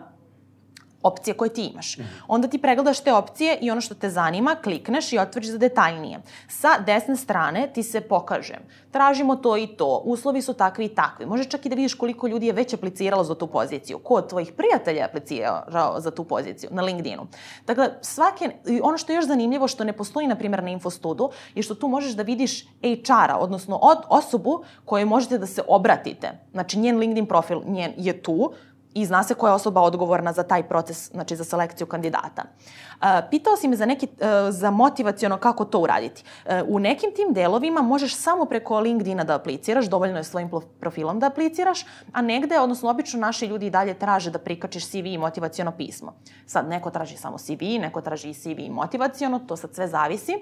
opcije koje ti imaš. Onda ti pregledaš te opcije i ono što te zanima, klikneš i otvoriš za detaljnije. Sa desne strane ti se pokaže. Tražimo to i to, uslovi su takvi i takvi. Možeš čak i da vidiš koliko ljudi je već apliciralo za tu poziciju. Ko od tvojih prijatelja je aplicirao za tu poziciju na LinkedInu. Dakle, svake, ono što je još zanimljivo, što ne postoji, na primjer, na Infostudu, je što tu možeš da vidiš HR-a, odnosno od osobu kojoj možete da se obratite. Znači, njen LinkedIn profil njen je tu, i zna se koja je osoba odgovorna za taj proces, znači za selekciju kandidata. Uh, pitao si me za, neki, uh, za motivacijono kako to uraditi. Uh, u nekim tim delovima možeš samo preko LinkedIna da apliciraš, dovoljno je svojim profilom da apliciraš, a negde, odnosno obično naši ljudi i dalje traže da prikačiš CV i motivacijono pismo. Sad, neko traži samo CV, neko traži i CV i motivacijono, to sad sve zavisi.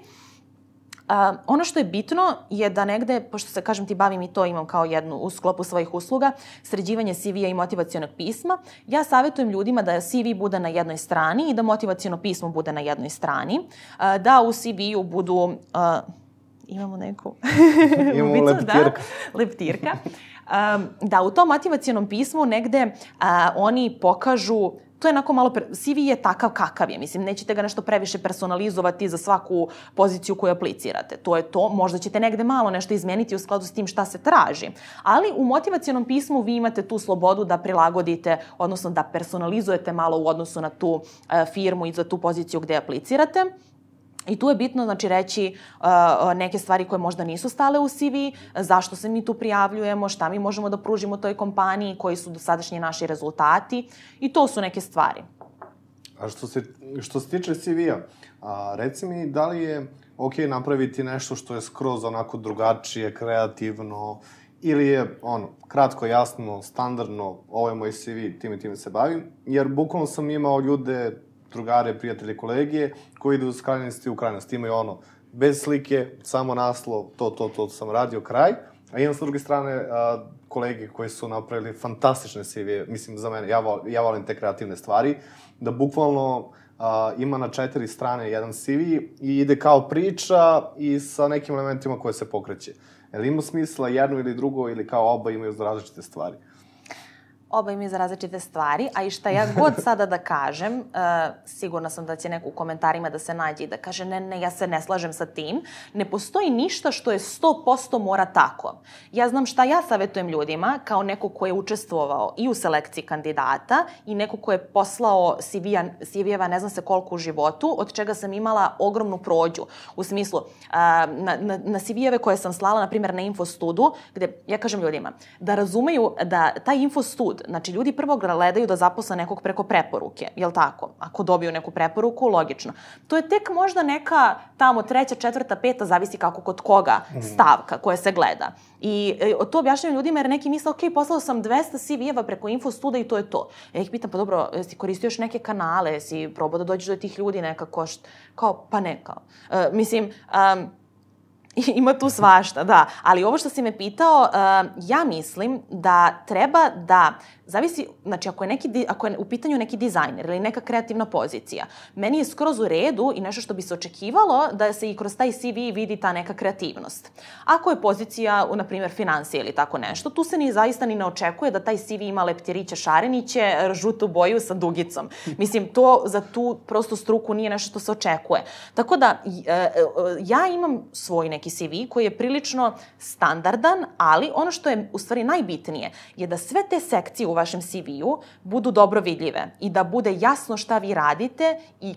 A, ono što je bitno je da negde, pošto se, kažem, ti bavim i to, imam kao jednu u sklopu svojih usluga, sređivanje CV-a i motivacijonog pisma, ja savjetujem ljudima da CV bude na jednoj strani i da motivacijono pismo bude na jednoj strani, a, da u CV-u budu... A, imamo neku... imamo ubicu, leptirka. Da, leptirka. Um, da, u tom motivacijonom pismu negde uh, oni pokažu to je onako malo, pre... CV je takav kakav je, mislim, nećete ga nešto previše personalizovati za svaku poziciju koju aplicirate. To je to, možda ćete negde malo nešto izmeniti u skladu s tim šta se traži. Ali u motivacijonom pismu vi imate tu slobodu da prilagodite, odnosno da personalizujete malo u odnosu na tu uh, firmu i za tu poziciju gde aplicirate. I tu je bitno znači, reći uh, neke stvari koje možda nisu stale u CV, zašto se mi tu prijavljujemo, šta mi možemo da pružimo toj kompaniji, koji su dosadašnji naši rezultati i to su neke stvari. A što se, što se tiče CV-a, reci mi da li je ok napraviti nešto što je skroz onako drugačije, kreativno, ili je ono, kratko, jasno, standardno, ovo je moj CV, time, time se bavim, jer bukvalno sam imao ljude drugare, prijatelje, kolegije, koji idu s krajnosti u krajnosti. Imaju ono, bez slike, samo naslov, to, to, to sam radio, kraj. A imam s druge strane a, kolege koji su napravili fantastične CV, mislim za mene, ja, vol, ja volim te kreativne stvari, da bukvalno a, ima na četiri strane jedan CV i ide kao priča i sa nekim elementima koje se pokreće. Je li ima smisla jedno ili drugo ili kao oba imaju različite stvari? Oba imaju za različite stvari, a i šta ja god sada da kažem, uh, sigurna sam da će neko u komentarima da se nađe i da kaže ne, ne, ja se ne slažem sa tim. Ne postoji ništa što je 100% mora tako. Ja znam šta ja savetujem ljudima kao neko ko je učestvovao i u selekciji kandidata i neko ko je poslao CV-eva ne znam se koliko u životu, od čega sam imala ogromnu prođu. U smislu, uh, na, na, na CV-eve koje sam slala, na primjer, na Infostudu, gde ja kažem ljudima da razumeju da taj Infostud, znači ljudi prvo gledaju da zaposle nekog preko preporuke, jel tako? Ako dobiju neku preporuku, logično. To je tek možda neka tamo treća, četvrta, peta, zavisi kako kod koga mhm. stavka koja se gleda. I e, to objašnjam ljudima jer neki misle, ok, poslao sam 200 CV-eva preko Infostuda i to je to. Ja ih pitam, pa dobro, jesi koristio još neke kanale, jesi probao da dođeš do tih ljudi nekako, št... kao, pa ne, kao. Uh, mislim, um, Ima tu svašta, da. Ali ovo što si me pitao, uh, ja mislim da treba da zavisi, znači ako je, neki, ako je u pitanju neki dizajner ili neka kreativna pozicija, meni je skroz u redu i nešto što bi se očekivalo da se i kroz taj CV vidi ta neka kreativnost. Ako je pozicija, na primjer, financije ili tako nešto, tu se ni zaista ni ne očekuje da taj CV ima leptiriće šareniće, žutu boju sa dugicom. Mislim, to za tu prosto struku nije nešto što se očekuje. Tako da, e, e, ja imam svoj neki CV koji je prilično standardan, ali ono što je u stvari najbitnije je da sve te sekcije u vašem CV-u budu dobro vidljive i da bude jasno šta vi radite i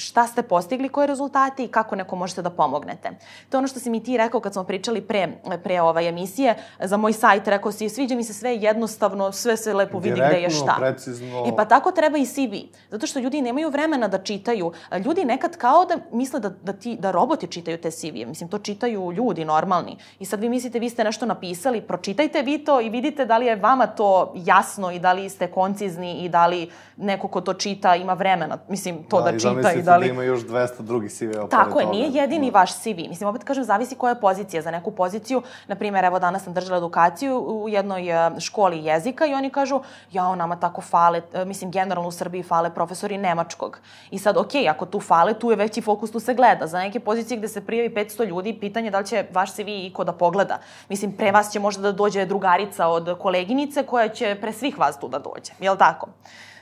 šta ste postigli, koje rezultate i kako neko možete da pomognete. To je ono što si mi ti rekao kad smo pričali pre, pre ovaj emisije, za moj sajt rekao si, sviđa mi se sve jednostavno, sve se lepo vidi Direktno, gde je šta. precizno. E pa tako treba i CV. Zato što ljudi nemaju vremena da čitaju. Ljudi nekad kao da misle da, da, ti, da roboti čitaju te CV-e. Mislim, to čitaju ljudi normalni. I sad vi mislite, vi ste nešto napisali, pročitajte vi to i vidite da li je vama to jasno i da li ste koncizni i da li neko ko to čita ima vremena, mislim, to da, da čita i da li... da ima još 200 drugih CV-eva. Tako je, nije jedini da. vaš CV. Mislim, opet kažem, zavisi koja je pozicija. Za neku poziciju, na primjer, evo danas sam držala edukaciju u jednoj e, školi jezika i oni kažu, jao, nama tako fale, e, mislim, generalno u Srbiji fale profesori nemačkog. I sad, ok, ako tu fale, tu je veći fokus, tu se gleda. Za neke pozicije gde se prijavi 500 ljudi, pitanje da li će vaš CV iko da pogleda. Mislim, pre vas će možda da dođe drugarica od koleginice koja će pre svih vas tu da dođe. Jel tako?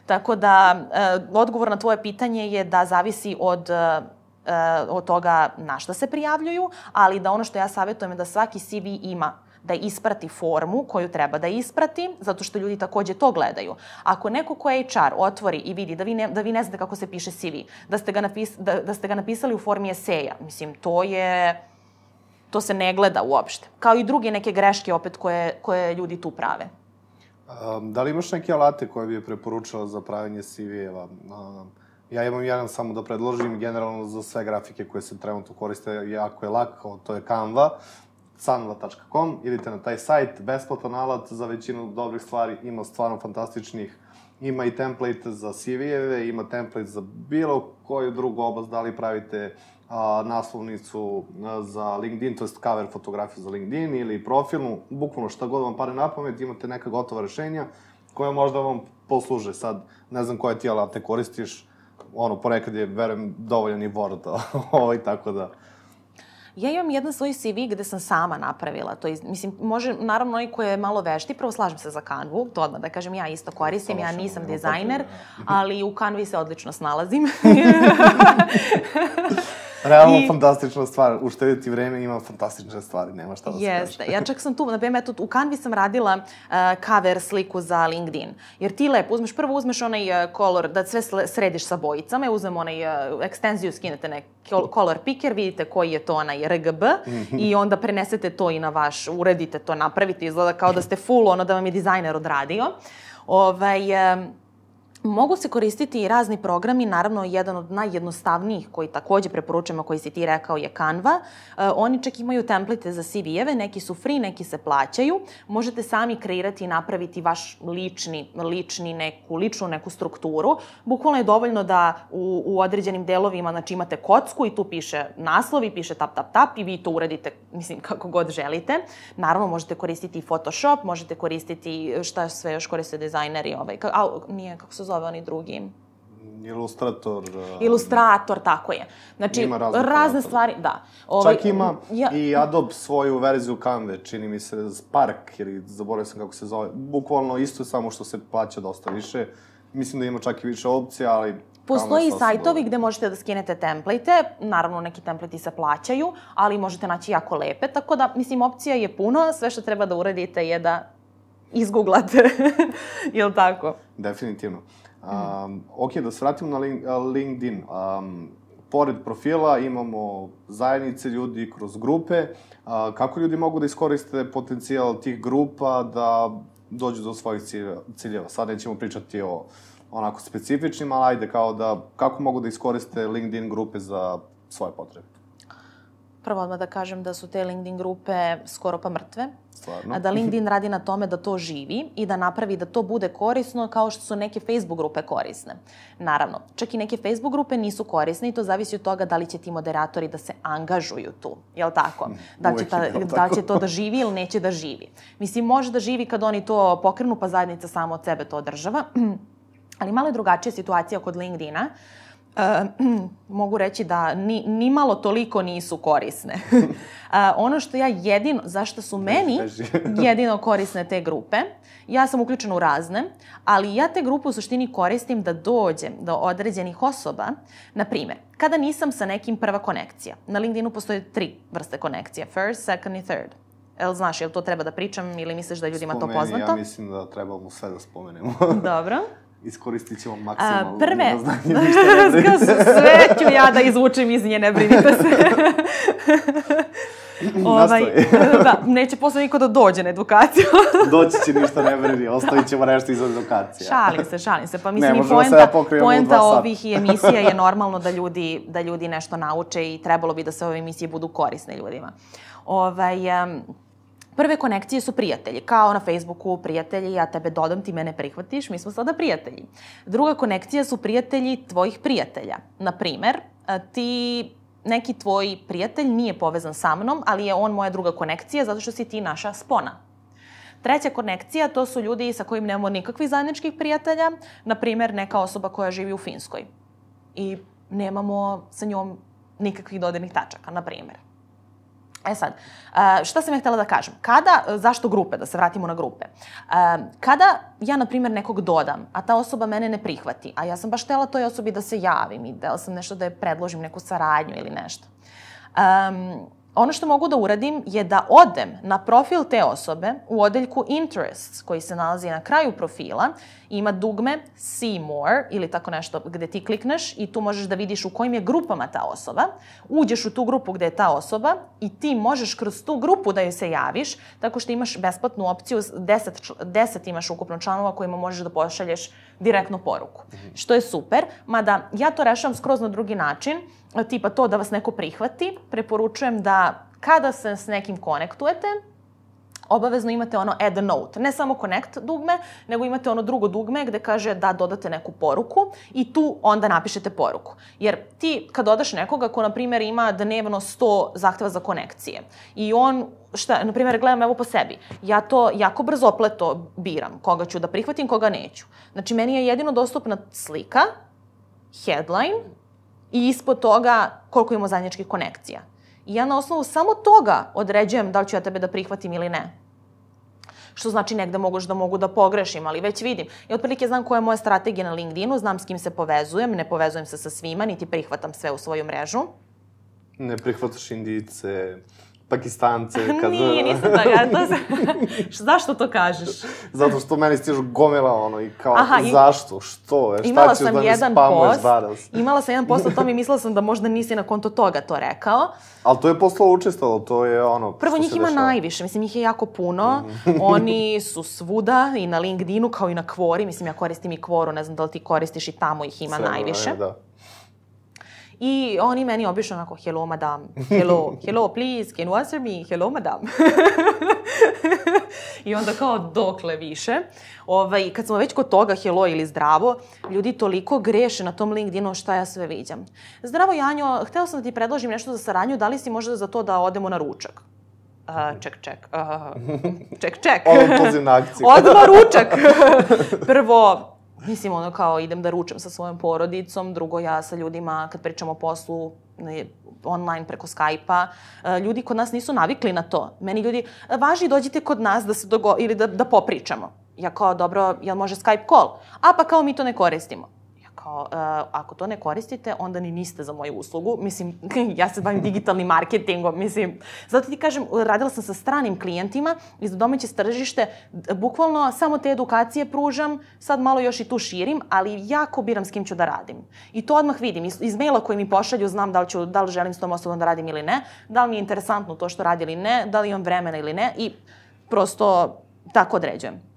Tako da, e, odgovor na tvoje pitanje je da zavisi od e, od toga na šta se prijavljuju, ali da ono što ja savjetujem je da svaki CV ima da isprati formu koju treba da isprati, zato što ljudi takođe to gledaju. Ako neko ko je HR otvori i vidi da vi ne, da vi ne znate kako se piše CV, da ste ga, napis, da, da ste ga napisali u formi eseja, mislim, to je to se ne gleda uopšte. Kao i druge neke greške opet koje, koje ljudi tu prave. Um, da li imaš neke alate koje bi preporučala za pravljanje CV-eva? Um, ja imam jedan samo da predložim, generalno za sve grafike koje se trenutno koriste, jako je lako, to je Canva, canva.com, idite na taj sajt, besplatan alat za većinu dobrih stvari, ima stvarno fantastičnih, ima i template za CV-eve, ima template za bilo koju drugu oblast, da li pravite a, naslovnicu za LinkedIn, to je cover fotografiju za LinkedIn ili profilnu, bukvalno šta god vam pare na pamet, imate neka gotova rešenja koja možda vam posluže. Sad, ne znam koje ti alate koristiš, ono, ponekad je, verujem, dovoljan i Word, ovaj, tako da... Ja imam jedan svoj CV gde sam sama napravila to. Iz, mislim, može, naravno, onaj ko je malo vešti, prvo slažem se za Canvu, to odmah da kažem, ja isto koristim, ja nisam dizajner, ali u Canvi se odlično snalazim. Realno I... fantastična stvar, uštediti vreme ima fantastične stvari, nema šta da se Jeste, ja čak sam tu, na primjer, u Canvi sam radila uh, cover sliku za LinkedIn. Jer ti lepo uzmeš, prvo uzmeš onaj uh, color, da sve središ sa bojicama, ja uzmem onaj uh, ekstenziju, skinete neki color picker, vidite koji je to onaj RGB i onda prenesete to i na vaš, uredite to, napravite, izgleda kao da ste full ono da vam je dizajner odradio. Ovaj, um, Mogu se koristiti i razni programi, naravno jedan od najjednostavnijih koji takođe preporučujemo, koji si ti rekao je Canva. E, oni čak imaju template za CV-eve, neki su free, neki se plaćaju. Možete sami kreirati i napraviti vaš lični, lični neku, ličnu neku strukturu. Bukvalno je dovoljno da u, u određenim delovima znači, imate kocku i tu piše naslov i piše tap, tap, tap i vi to uradite, mislim, kako god želite. Naravno, možete koristiti i Photoshop, možete koristiti šta sve još koriste dizajneri, ovaj, ka, a, nije, kako se zove oni drugi? Ilustrator. uh, Ilustrator, tako je. Znači, Ima razne razne stvari, da. Ovaj, Čak ima ja, i Adobe svoju verziju Canve, čini mi se Spark, ili zaboravio sam kako se zove. Bukvalno isto samo što se plaća dosta više. Mislim da ima čak i više opcija, ali... Postoji i Canva sajtovi gde možete da skinete template, naravno neki templati se plaćaju, ali možete naći jako lepe, tako da, mislim, opcija je puno, sve što treba da uradite je da izgooglate, jel tako? Definitivno. Um, ok, da se vratim na link, LinkedIn. Um, pored profila imamo zajednice ljudi kroz grupe. Uh, kako ljudi mogu da iskoriste potencijal tih grupa da dođu do svojih ciljeva? Sad nećemo pričati o onako specifičnim, ali ajde kao da, kako mogu da iskoriste LinkedIn grupe za svoje potrebe? Prvo odmah da kažem da su te LinkedIn grupe skoro pa mrtve. Stvarno. Da LinkedIn radi na tome da to živi i da napravi da to bude korisno kao što su neke Facebook grupe korisne. Naravno, čak i neke Facebook grupe nisu korisne i to zavisi od toga da li će ti moderatori da se angažuju tu, jel tako? Da li će, Uvek ta, je to da će tako. to da živi ili neće da živi. Mislim, može da živi kad oni to pokrenu, pa zajednica samo od sebe to održava. Ali malo je drugačija situacija kod LinkedIna. E, mogu reći da ni, ni malo toliko nisu korisne. E, ono što ja jedino, zašto su meni jedino korisne te grupe, ja sam uključena u razne, ali ja te grupe u suštini koristim da dođem do određenih osoba. Na primer, kada nisam sa nekim prva konekcija, na LinkedInu postoje tri vrste konekcija, first, second i third. Jel znaš, jel to treba da pričam ili misliš da je ljudima to Spomeni, poznato? Ja mislim da trebamo sve da spomenemo. Dobro. Iskoristit ćemo A, maksimalno prve, njeno znanje, ništa ne sve ću ja da izvučem iz nje, ne brinite se. ovaj, da, neće posle niko da dođe na edukaciju. Doći će ništa ne brini, ostavit ćemo nešto iz edukacija. šalim se, šalim se. Pa mislim Ne, i poenta, da poenta ovih i emisija je normalno da ljudi, da ljudi nešto nauče i trebalo bi da se ove emisije budu korisne ljudima. Ovaj, um, Prve konekcije su prijatelji, kao na Facebooku prijatelji, ja tebe dodam, ti mene prihvatiš, mi smo sada prijatelji. Druga konekcija su prijatelji tvojih prijatelja. Na primer, a, ti neki tvoj prijatelj nije povezan sa mnom, ali je on moja druga konekcija zato što si ti naša spona. Treća konekcija, to su ljudi sa kojim nemamo nikakvih zajedničkih prijatelja, na primer neka osoba koja živi u Finskoj i nemamo sa njom nikakvih dodirnih tačaka, na primer. E sad, šta sam ja htela da kažem? Kada, zašto grupe, da se vratimo na grupe? A, Kada ja, na primjer, nekog dodam, a ta osoba mene ne prihvati, a ja sam baš htela toj osobi da se javim i htela sam nešto da je predložim, neku saradnju ili nešto. Um, ono što mogu da uradim je da odem na profil te osobe u odeljku Interests, koji se nalazi na kraju profila, ima dugme See More ili tako nešto gde ti klikneš i tu možeš da vidiš u kojim je grupama ta osoba. Uđeš u tu grupu gde je ta osoba i ti možeš kroz tu grupu da joj se javiš, tako što imaš besplatnu opciju, 10, čl- 10 imaš ukupno članova kojima možeš da pošalješ direktno poruku. Što je super, mada ja to rešavam skroz na drugi način, tipa to da vas neko prihvati, preporučujem da kada se s nekim konektujete, obavezno imate ono add a note. Ne samo connect dugme, nego imate ono drugo dugme gde kaže da dodate neku poruku i tu onda napišete poruku. Jer ti kad dodaš nekoga ko, na primjer, ima dnevno 100 zahteva za konekcije i on, šta, na primjer, gledam evo po sebi, ja to jako brzo opleto biram, koga ću da prihvatim, koga neću. Znači, meni je jedino dostupna slika, headline i ispod toga koliko imamo zajedničkih konekcija. I ja na osnovu samo toga određujem da li ću ja tebe da prihvatim ili ne. Što znači negde moguš da mogu da pogrešim, ali već vidim. I otprilike znam koja je moja strategija na LinkedInu, znam s kim se povezujem, ne povezujem se sa svima, niti prihvatam sve u svoju mrežu. Ne prihvataš indice, pakistance, kad... Nije, nisam tako. Ja, to se... Zašto to kažeš? Zato što meni stižu gomila ono i kao, Aha, i- zašto, što, e, šta Imala ćeš sam da mi jedan spamuješ post, danas? imala sam jedan post o tome i mislila sam da možda nisi na konto toga to rekao. Ali to je poslao učestalo, to je ono Prvo, njih ima dešava. najviše, mislim, njih je jako puno. Oni su svuda i na LinkedInu kao i na Kvori, mislim, ja koristim i Kvoru, ne znam da li ti koristiš i tamo ih ima Sve, najviše. Da. I oni meni obično onako, hello madam, hello, hello please, can you answer me, hello madam. I onda kao dokle više. Ovaj, kad smo već kod toga hello ili zdravo, ljudi toliko greše na tom LinkedInu šta ja sve viđam. Zdravo Janjo, htela sam da ti predložim nešto za saradnju, da li si možda za to da odemo na ručak? Uh, ček, ček, uh, ček, ček. Odmah poziv na akciju. Odmah ručak. Prvo, Mislim, ono kao idem da ručam sa svojom porodicom, drugo ja sa ljudima kad pričam o poslu ne, online preko Skype-a. E, ljudi kod nas nisu navikli na to. Meni ljudi, važi dođite kod nas da se dogo ili da, da popričamo. Ja kao, dobro, jel može Skype call? A pa kao mi to ne koristimo kao, uh, ako to ne koristite, onda ni niste za moju uslugu. Mislim, ja se bavim digitalnim marketingom, mislim. Zato ti kažem, radila sam sa stranim klijentima iz domaće tržište, bukvalno samo te edukacije pružam, sad malo još i tu širim, ali jako biram s kim ću da radim. I to odmah vidim. Iz, iz maila koji mi pošalju znam da li, ću, da li želim s tom osobom da radim ili ne, da li mi je interesantno to što radi ili ne, da li imam vremena ili ne i prosto tako određujem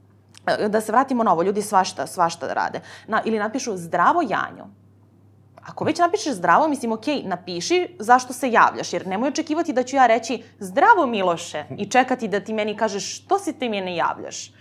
da se vratimo na ovo, ljudi svašta, svašta da rade. Na, ili napišu zdravo janjo. Ako već napišeš zdravo, mislim, ok, napiši zašto se javljaš, jer nemoj očekivati da ću ja reći zdravo Miloše i čekati da ti meni kažeš što si ti mi ne javljaš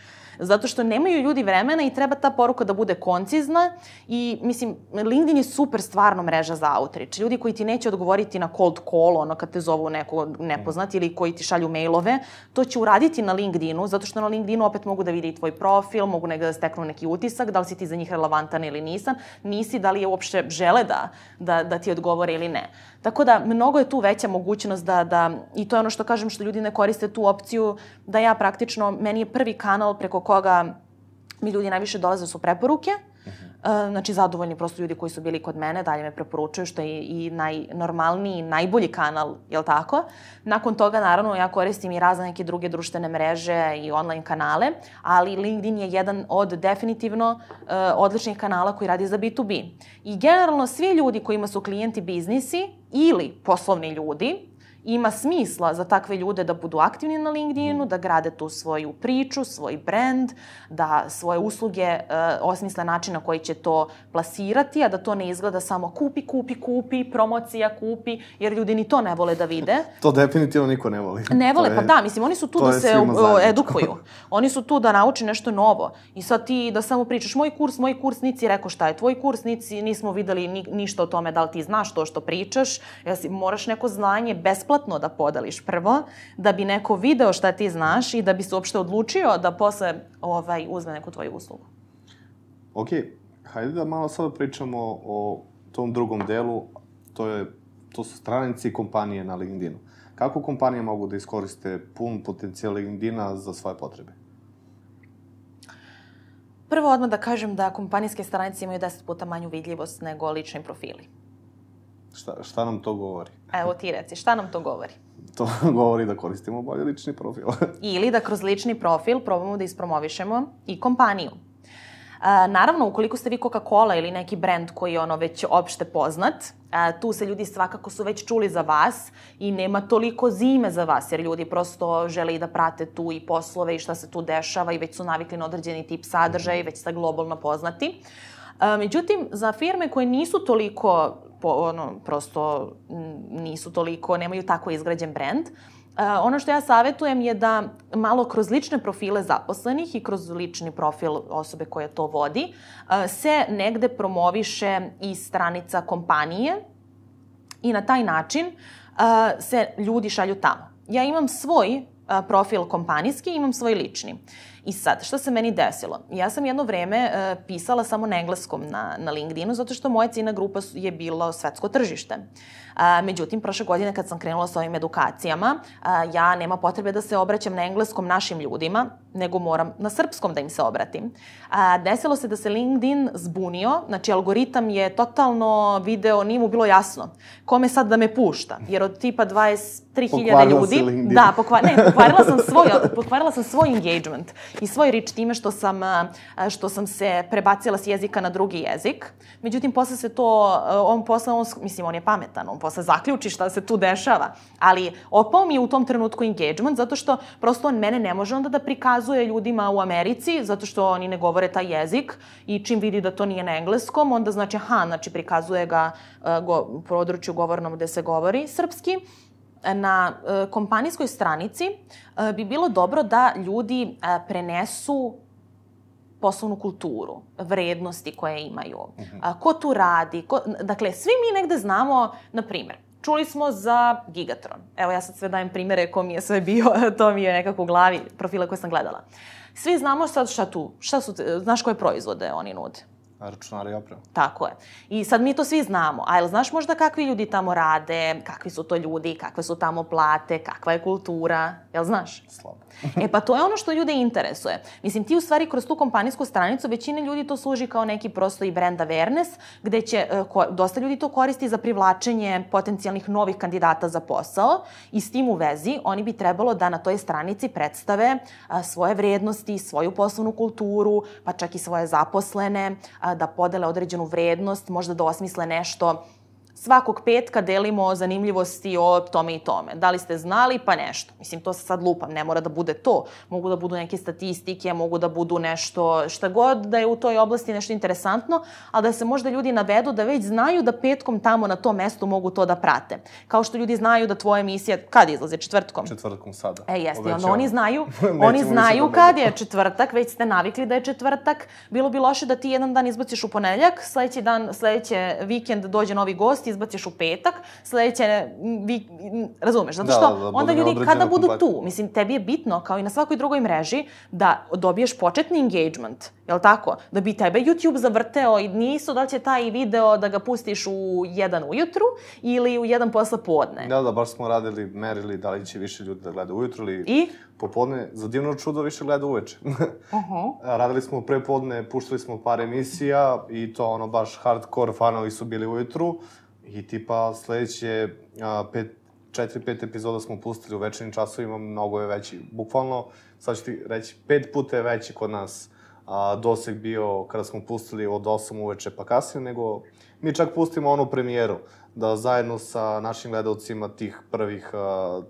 zato što nemaju ljudi vremena i treba ta poruka da bude koncizna i mislim, LinkedIn je super stvarno mreža za outreach. Ljudi koji ti neće odgovoriti na cold call, ono kad te zovu neko nepoznat ili koji ti šalju mailove, to će uraditi na LinkedInu, zato što na LinkedInu opet mogu da vide i tvoj profil, mogu negde da steknu neki utisak, da li si ti za njih relevantan ili nisan, nisi, da li je uopšte žele da, da, da ti odgovore ili ne. Tako da, mnogo je tu veća mogućnost da, da, i to je ono što kažem, što ljudi ne koriste tu opciju, da ja praktično, meni je prvi kanal preko koga mi ljudi najviše dolaze su preporuke, znači zadovoljni prosto ljudi koji su bili kod mene, dalje me preporučuju, što je i najnormalniji najbolji kanal, jel tako? Nakon toga, naravno, ja koristim i razne neke druge društvene mreže i online kanale, ali LinkedIn je jedan od definitivno uh, odličnih kanala koji radi za B2B. I generalno svi ljudi kojima su klijenti biznisi ili poslovni ljudi, ima smisla za takve ljude da budu aktivni na LinkedInu, da grade tu svoju priču, svoj brand, da svoje usluge uh, osmisle način na koji će to plasirati, a da to ne izgleda samo kupi, kupi, kupi, promocija, kupi, jer ljudi ni to ne vole da vide. to definitivno niko ne voli. Ne vole, je, pa da, mislim, oni su tu da se edukuju. Oni su tu da nauče nešto novo. I sad ti da samo pričaš, moj kurs, moj kurs, nici rekao šta je tvoj kurs, nici, nismo videli ni, ništa o tome da li ti znaš to što pričaš, jesi, moraš neko znanje besplatno besplatno da podeliš prvo, da bi neko video šta ti znaš i da bi se uopšte odlučio da posle ovaj, uzme neku tvoju uslugu. Ok, hajde da malo sada pričamo o tom drugom delu, to, je, to su stranici i kompanije na LinkedInu. Kako kompanije mogu da iskoriste pun potencijal LinkedIna za svoje potrebe? Prvo odmah da kažem da kompanijske stranice imaju 10 puta manju vidljivost nego lični profili. Šta, šta nam to govori? Evo ti reci, šta nam to govori? To govori da koristimo bolje lični profil. Ili da kroz lični profil probamo da ispromovišemo i kompaniju. A, naravno, ukoliko ste vi Coca-Cola ili neki brend koji je ono već opšte poznat, a, tu se ljudi svakako su već čuli za vas i nema toliko zime za vas, jer ljudi prosto žele i da prate tu i poslove i šta se tu dešava i već su navikli na određeni tip sadržaja i već ste globalno poznati. A, međutim, za firme koje nisu toliko po, ono, prosto nisu toliko, nemaju tako izgrađen brend. Uh, ono što ja savetujem je da malo kroz lične profile zaposlenih i kroz lični profil osobe koja to vodi uh, se negde promoviše i stranica kompanije i na taj način uh, se ljudi šalju tamo. Ja imam svoj profil kompanijski, imam svoj lični. I sad, što se meni desilo? Ja sam jedno vreme uh, pisala samo na engleskom na, na LinkedInu, zato što moja cijena grupa je bila svetsko tržište. A, međutim, prošle godine kad sam krenula sa ovim edukacijama, a, ja nema potrebe da se obraćam na engleskom našim ljudima, nego moram na srpskom da im se obratim. A, desilo se da se LinkedIn zbunio, znači algoritam je totalno video, nije mu bilo jasno kome sad da me pušta, jer od tipa 23.000 ljudi... Da, pokva, ne, pokvarila sam svoj, pokvarila sam svoj engagement i svoj reach time što sam, što sam se prebacila s jezika na drugi jezik. Međutim, posle se to, on posle, on, mislim, on je pametan, on posle zaključi šta se tu dešava. Ali opao mi je u tom trenutku engagement zato što prosto on mene ne može onda da prikazuje ljudima u Americi zato što oni ne govore taj jezik i čim vidi da to nije na engleskom, onda znači, aha, znači prikazuje ga go, području govornom gde se govori srpski na uh, kompanijskoj stranici uh, bi bilo dobro da ljudi uh, prenesu poslovnu kulturu, vrednosti koje imaju, a, ko tu radi, ko, dakle, svi mi negde znamo, na primjer, Čuli smo za Gigatron. Evo ja sad sve dajem primere ko mi je sve bio, to mi je nekako u glavi profila koje sam gledala. Svi znamo sad šta tu, šta su, znaš koje proizvode oni nude. Računari i oprema. Tako je. I sad mi to svi znamo. A jel znaš možda kakvi ljudi tamo rade, kakvi su to ljudi, kakve su tamo plate, kakva je kultura? Jel znaš? Slabo. e pa to je ono što ljude interesuje. Mislim, ti u stvari kroz tu kompanijsku stranicu većina ljudi to služi kao neki prosto i brand awareness, gde će, e, ko, dosta ljudi to koristi za privlačenje potencijalnih novih kandidata za posao i s tim u vezi oni bi trebalo da na toj stranici predstave a, svoje vrednosti, svoju poslovnu kulturu, pa čak i svoje zaposlene, a, da podele određenu vrednost, možda da osmisle nešto svakog petka delimo zanimljivosti o tome i tome. Da li ste znali? Pa nešto. Mislim, to se sad lupam, ne mora da bude to. Mogu da budu neke statistike, mogu da budu nešto, šta god da je u toj oblasti nešto interesantno, ali da se možda ljudi navedu da već znaju da petkom tamo na tom mestu mogu to da prate. Kao što ljudi znaju da tvoja emisija, kad izlaze, četvrtkom? Četvrtkom sada. E, jeste, onda oni znaju, oni znaju da kad je četvrtak, već ste navikli da je četvrtak. Bilo bi loše da ti jedan dan izbaciš u ponedeljak, sledeći dan, sledeće vikend dođe novi gost, izbaciš u petak, sledeće, vi, razumeš, zato da, što da, da, onda ljudi kada budu tu, mislim, tebi je bitno, kao i na svakoj drugoj mreži, da dobiješ početni engagement, jel tako? Da bi tebe YouTube zavrteo i nisu da će taj video da ga pustiš u jedan ujutru ili u jedan posle podne. Da, da, baš smo radili, merili da li će više ljudi da gleda ujutru ili I? popodne. Za divno čudo više gleda uveče. uh -huh. radili smo pre podne, puštali smo par emisija i to ono baš hardcore fanovi su bili ujutru. I tipa sledeće a, pet, četiri, pet epizoda smo pustili u večernim časovima, mnogo je veći. Bukvalno, sad ću ti reći, pet puta je veći kod nas a, doseg bio kada smo pustili od 8 uveče pa kasnije, nego mi čak pustimo onu premijeru, da zajedno sa našim gledalcima tih prvih a,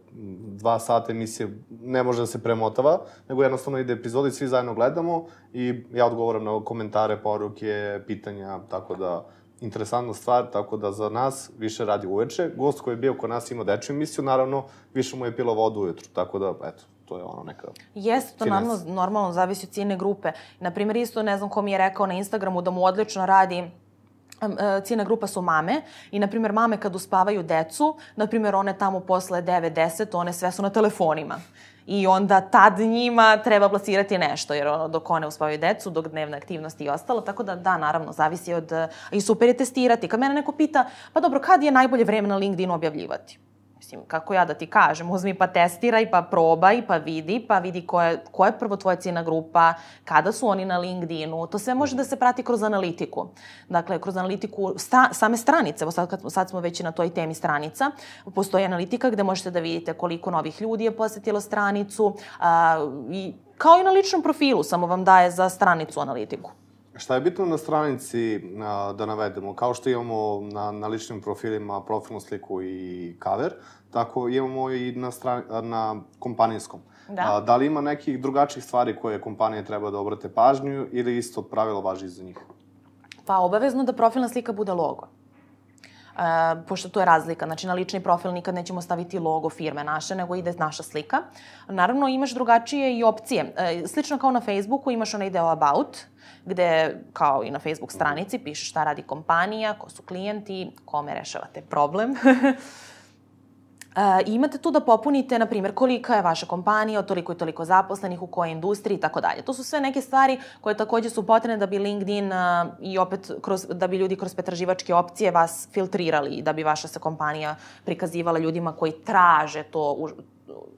dva sata emisije ne može da se premotava, nego jednostavno ide epizod i svi zajedno gledamo i ja odgovoram na komentare, poruke, pitanja, tako da interesantna stvar, tako da za nas više radi uveče. Gost koji je bio kod nas ima dečju emisiju, naravno, više mu je pilo vodu ujutru, tako da, eto, to je ono neka... Jeste, to naravno, normalno zavisi od cijene grupe. Naprimer, isto ne znam ko mi je rekao na Instagramu da mu odlično radi e, cijena grupa su mame i, na primjer, mame kad uspavaju decu, na primjer, one tamo posle 9-10, one sve su na telefonima i onda tad njima treba plasirati nešto, jer ono, dok one uspavaju decu, dok dnevna aktivnost i ostalo, tako da da, naravno, zavisi od... I super je testirati. Kad mene neko pita, pa dobro, kad je najbolje vreme na LinkedInu objavljivati? Mislim, kako ja da ti kažem, uzmi pa testiraj, pa probaj, pa vidi, pa vidi ko je, ko je prvo tvoja cijena grupa, kada su oni na LinkedInu, to sve može da se prati kroz analitiku. Dakle, kroz analitiku sta, same stranice, sad, kad, sad smo već na toj temi stranica, postoji analitika gde možete da vidite koliko novih ljudi je posetilo stranicu a, i kao i na ličnom profilu, samo vam daje za stranicu analitiku. Šta je bitno na stranici a, da navedemo? Kao što imamo na, na ličnim profilima profilnu sliku i cover, tako imamo i na, strani, na kompanijskom. Da. A, da li ima nekih drugačijih stvari koje kompanije treba da obrate pažnju ili isto pravilo važi za njih? Pa obavezno da profilna slika bude logo. E, pošto to je razlika. Znači, na lični profil nikad nećemo staviti logo firme naše, nego ide naša slika. Naravno, imaš drugačije i opcije. E, slično kao na Facebooku imaš onaj deo About, gde, kao i na Facebook stranici, piše šta radi kompanija, ko su klijenti, kome rešavate problem. E, imate tu da popunite, na primjer, kolika je vaša kompanija, toliko i toliko zaposlenih, u kojoj industriji i tako dalje. To su sve neke stvari koje takođe su potrebne da bi LinkedIn uh, i opet kroz, da bi ljudi kroz pretraživačke opcije vas filtrirali i da bi vaša se kompanija prikazivala ljudima koji traže to u,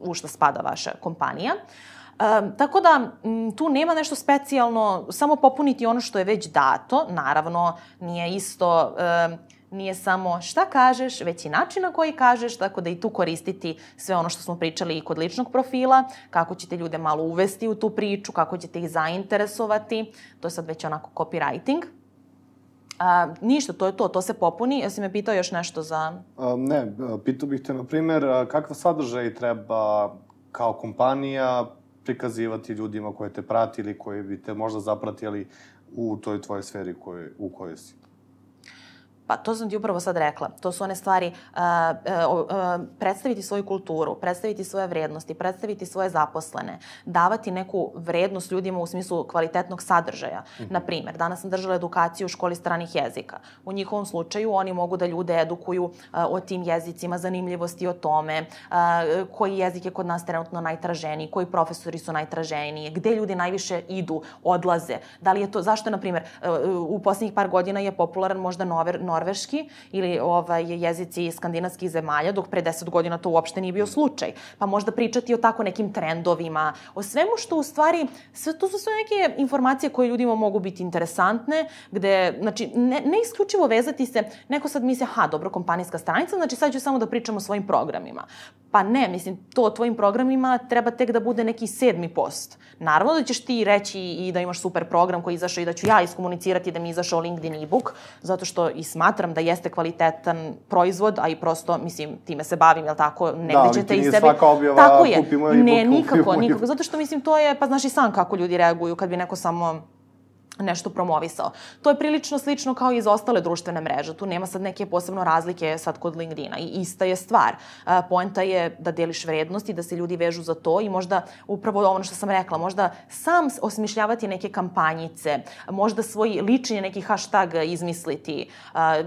u šta spada vaša kompanija. Um, tako da m, tu nema nešto specijalno, samo popuniti ono što je već dato, naravno nije isto um, nije samo šta kažeš, već i način na koji kažeš, tako da i tu koristiti sve ono što smo pričali i kod ličnog profila, kako ćete ljude malo uvesti u tu priču, kako ćete ih zainteresovati, to je sad već onako copywriting. A, ništa, to je to, to se popuni. Jesi me pitao još nešto za... A, ne, pitao bih te, na primer, kakav sadržaj treba kao kompanija prikazivati ljudima koje te prati ili koji bi te možda zapratili u toj tvojoj sferi koje, u kojoj si? Pa to sam ti upravo sad rekla. To su one stvari, uh, uh, uh, predstaviti svoju kulturu, predstaviti svoje vrednosti, predstaviti svoje zaposlene, davati neku vrednost ljudima u smislu kvalitetnog sadržaja. Mm -hmm. Naprimer, danas sam držala edukaciju u školi stranih jezika. U njihovom slučaju oni mogu da ljude edukuju uh, o tim jezicima, zanimljivosti o tome, uh, koji jezik je kod nas trenutno najtraženiji, koji profesori su najtraženiji, gde ljudi najviše idu, odlaze. Da li je to, zašto, na primer, uh, u poslednjih par godina je popularan možda nover, norveški ili ovaj, jezici skandinavskih zemalja, dok pre 10 godina to uopšte nije bio slučaj. Pa možda pričati o tako nekim trendovima, o svemu što u stvari, sve, to su sve neke informacije koje ljudima mogu biti interesantne, gde, znači, ne, ne isključivo vezati se, neko sad misli, aha, dobro, kompanijska stranica, znači sad ću samo da pričam o svojim programima. Pa ne, mislim, to o tvojim programima treba tek da bude neki sedmi post. Naravno da ćeš ti reći i da imaš super program koji izašao i da ću ja iskomunicirati da mi izašao LinkedIn e-book, zato što i da jeste kvalitetan proizvod, a i prosto, mislim, time se bavim, jel tako, negde da, ćete i sebe... Da, svaka objava, tako je. kupimo e-book. Ne, nikako, nikako, zato što, mislim, to je, pa znaš i sam kako ljudi reaguju kad bi neko samo nešto promovisao. To je prilično slično kao i za ostale društvene mreže. Tu nema sad neke posebno razlike sad kod LinkedIna. I ista je stvar. Poenta je da deliš vrednosti, da se ljudi vežu za to i možda upravo ono što sam rekla, možda sam osmišljavati neke kampanjice, možda svoj lični neki hashtag izmisliti,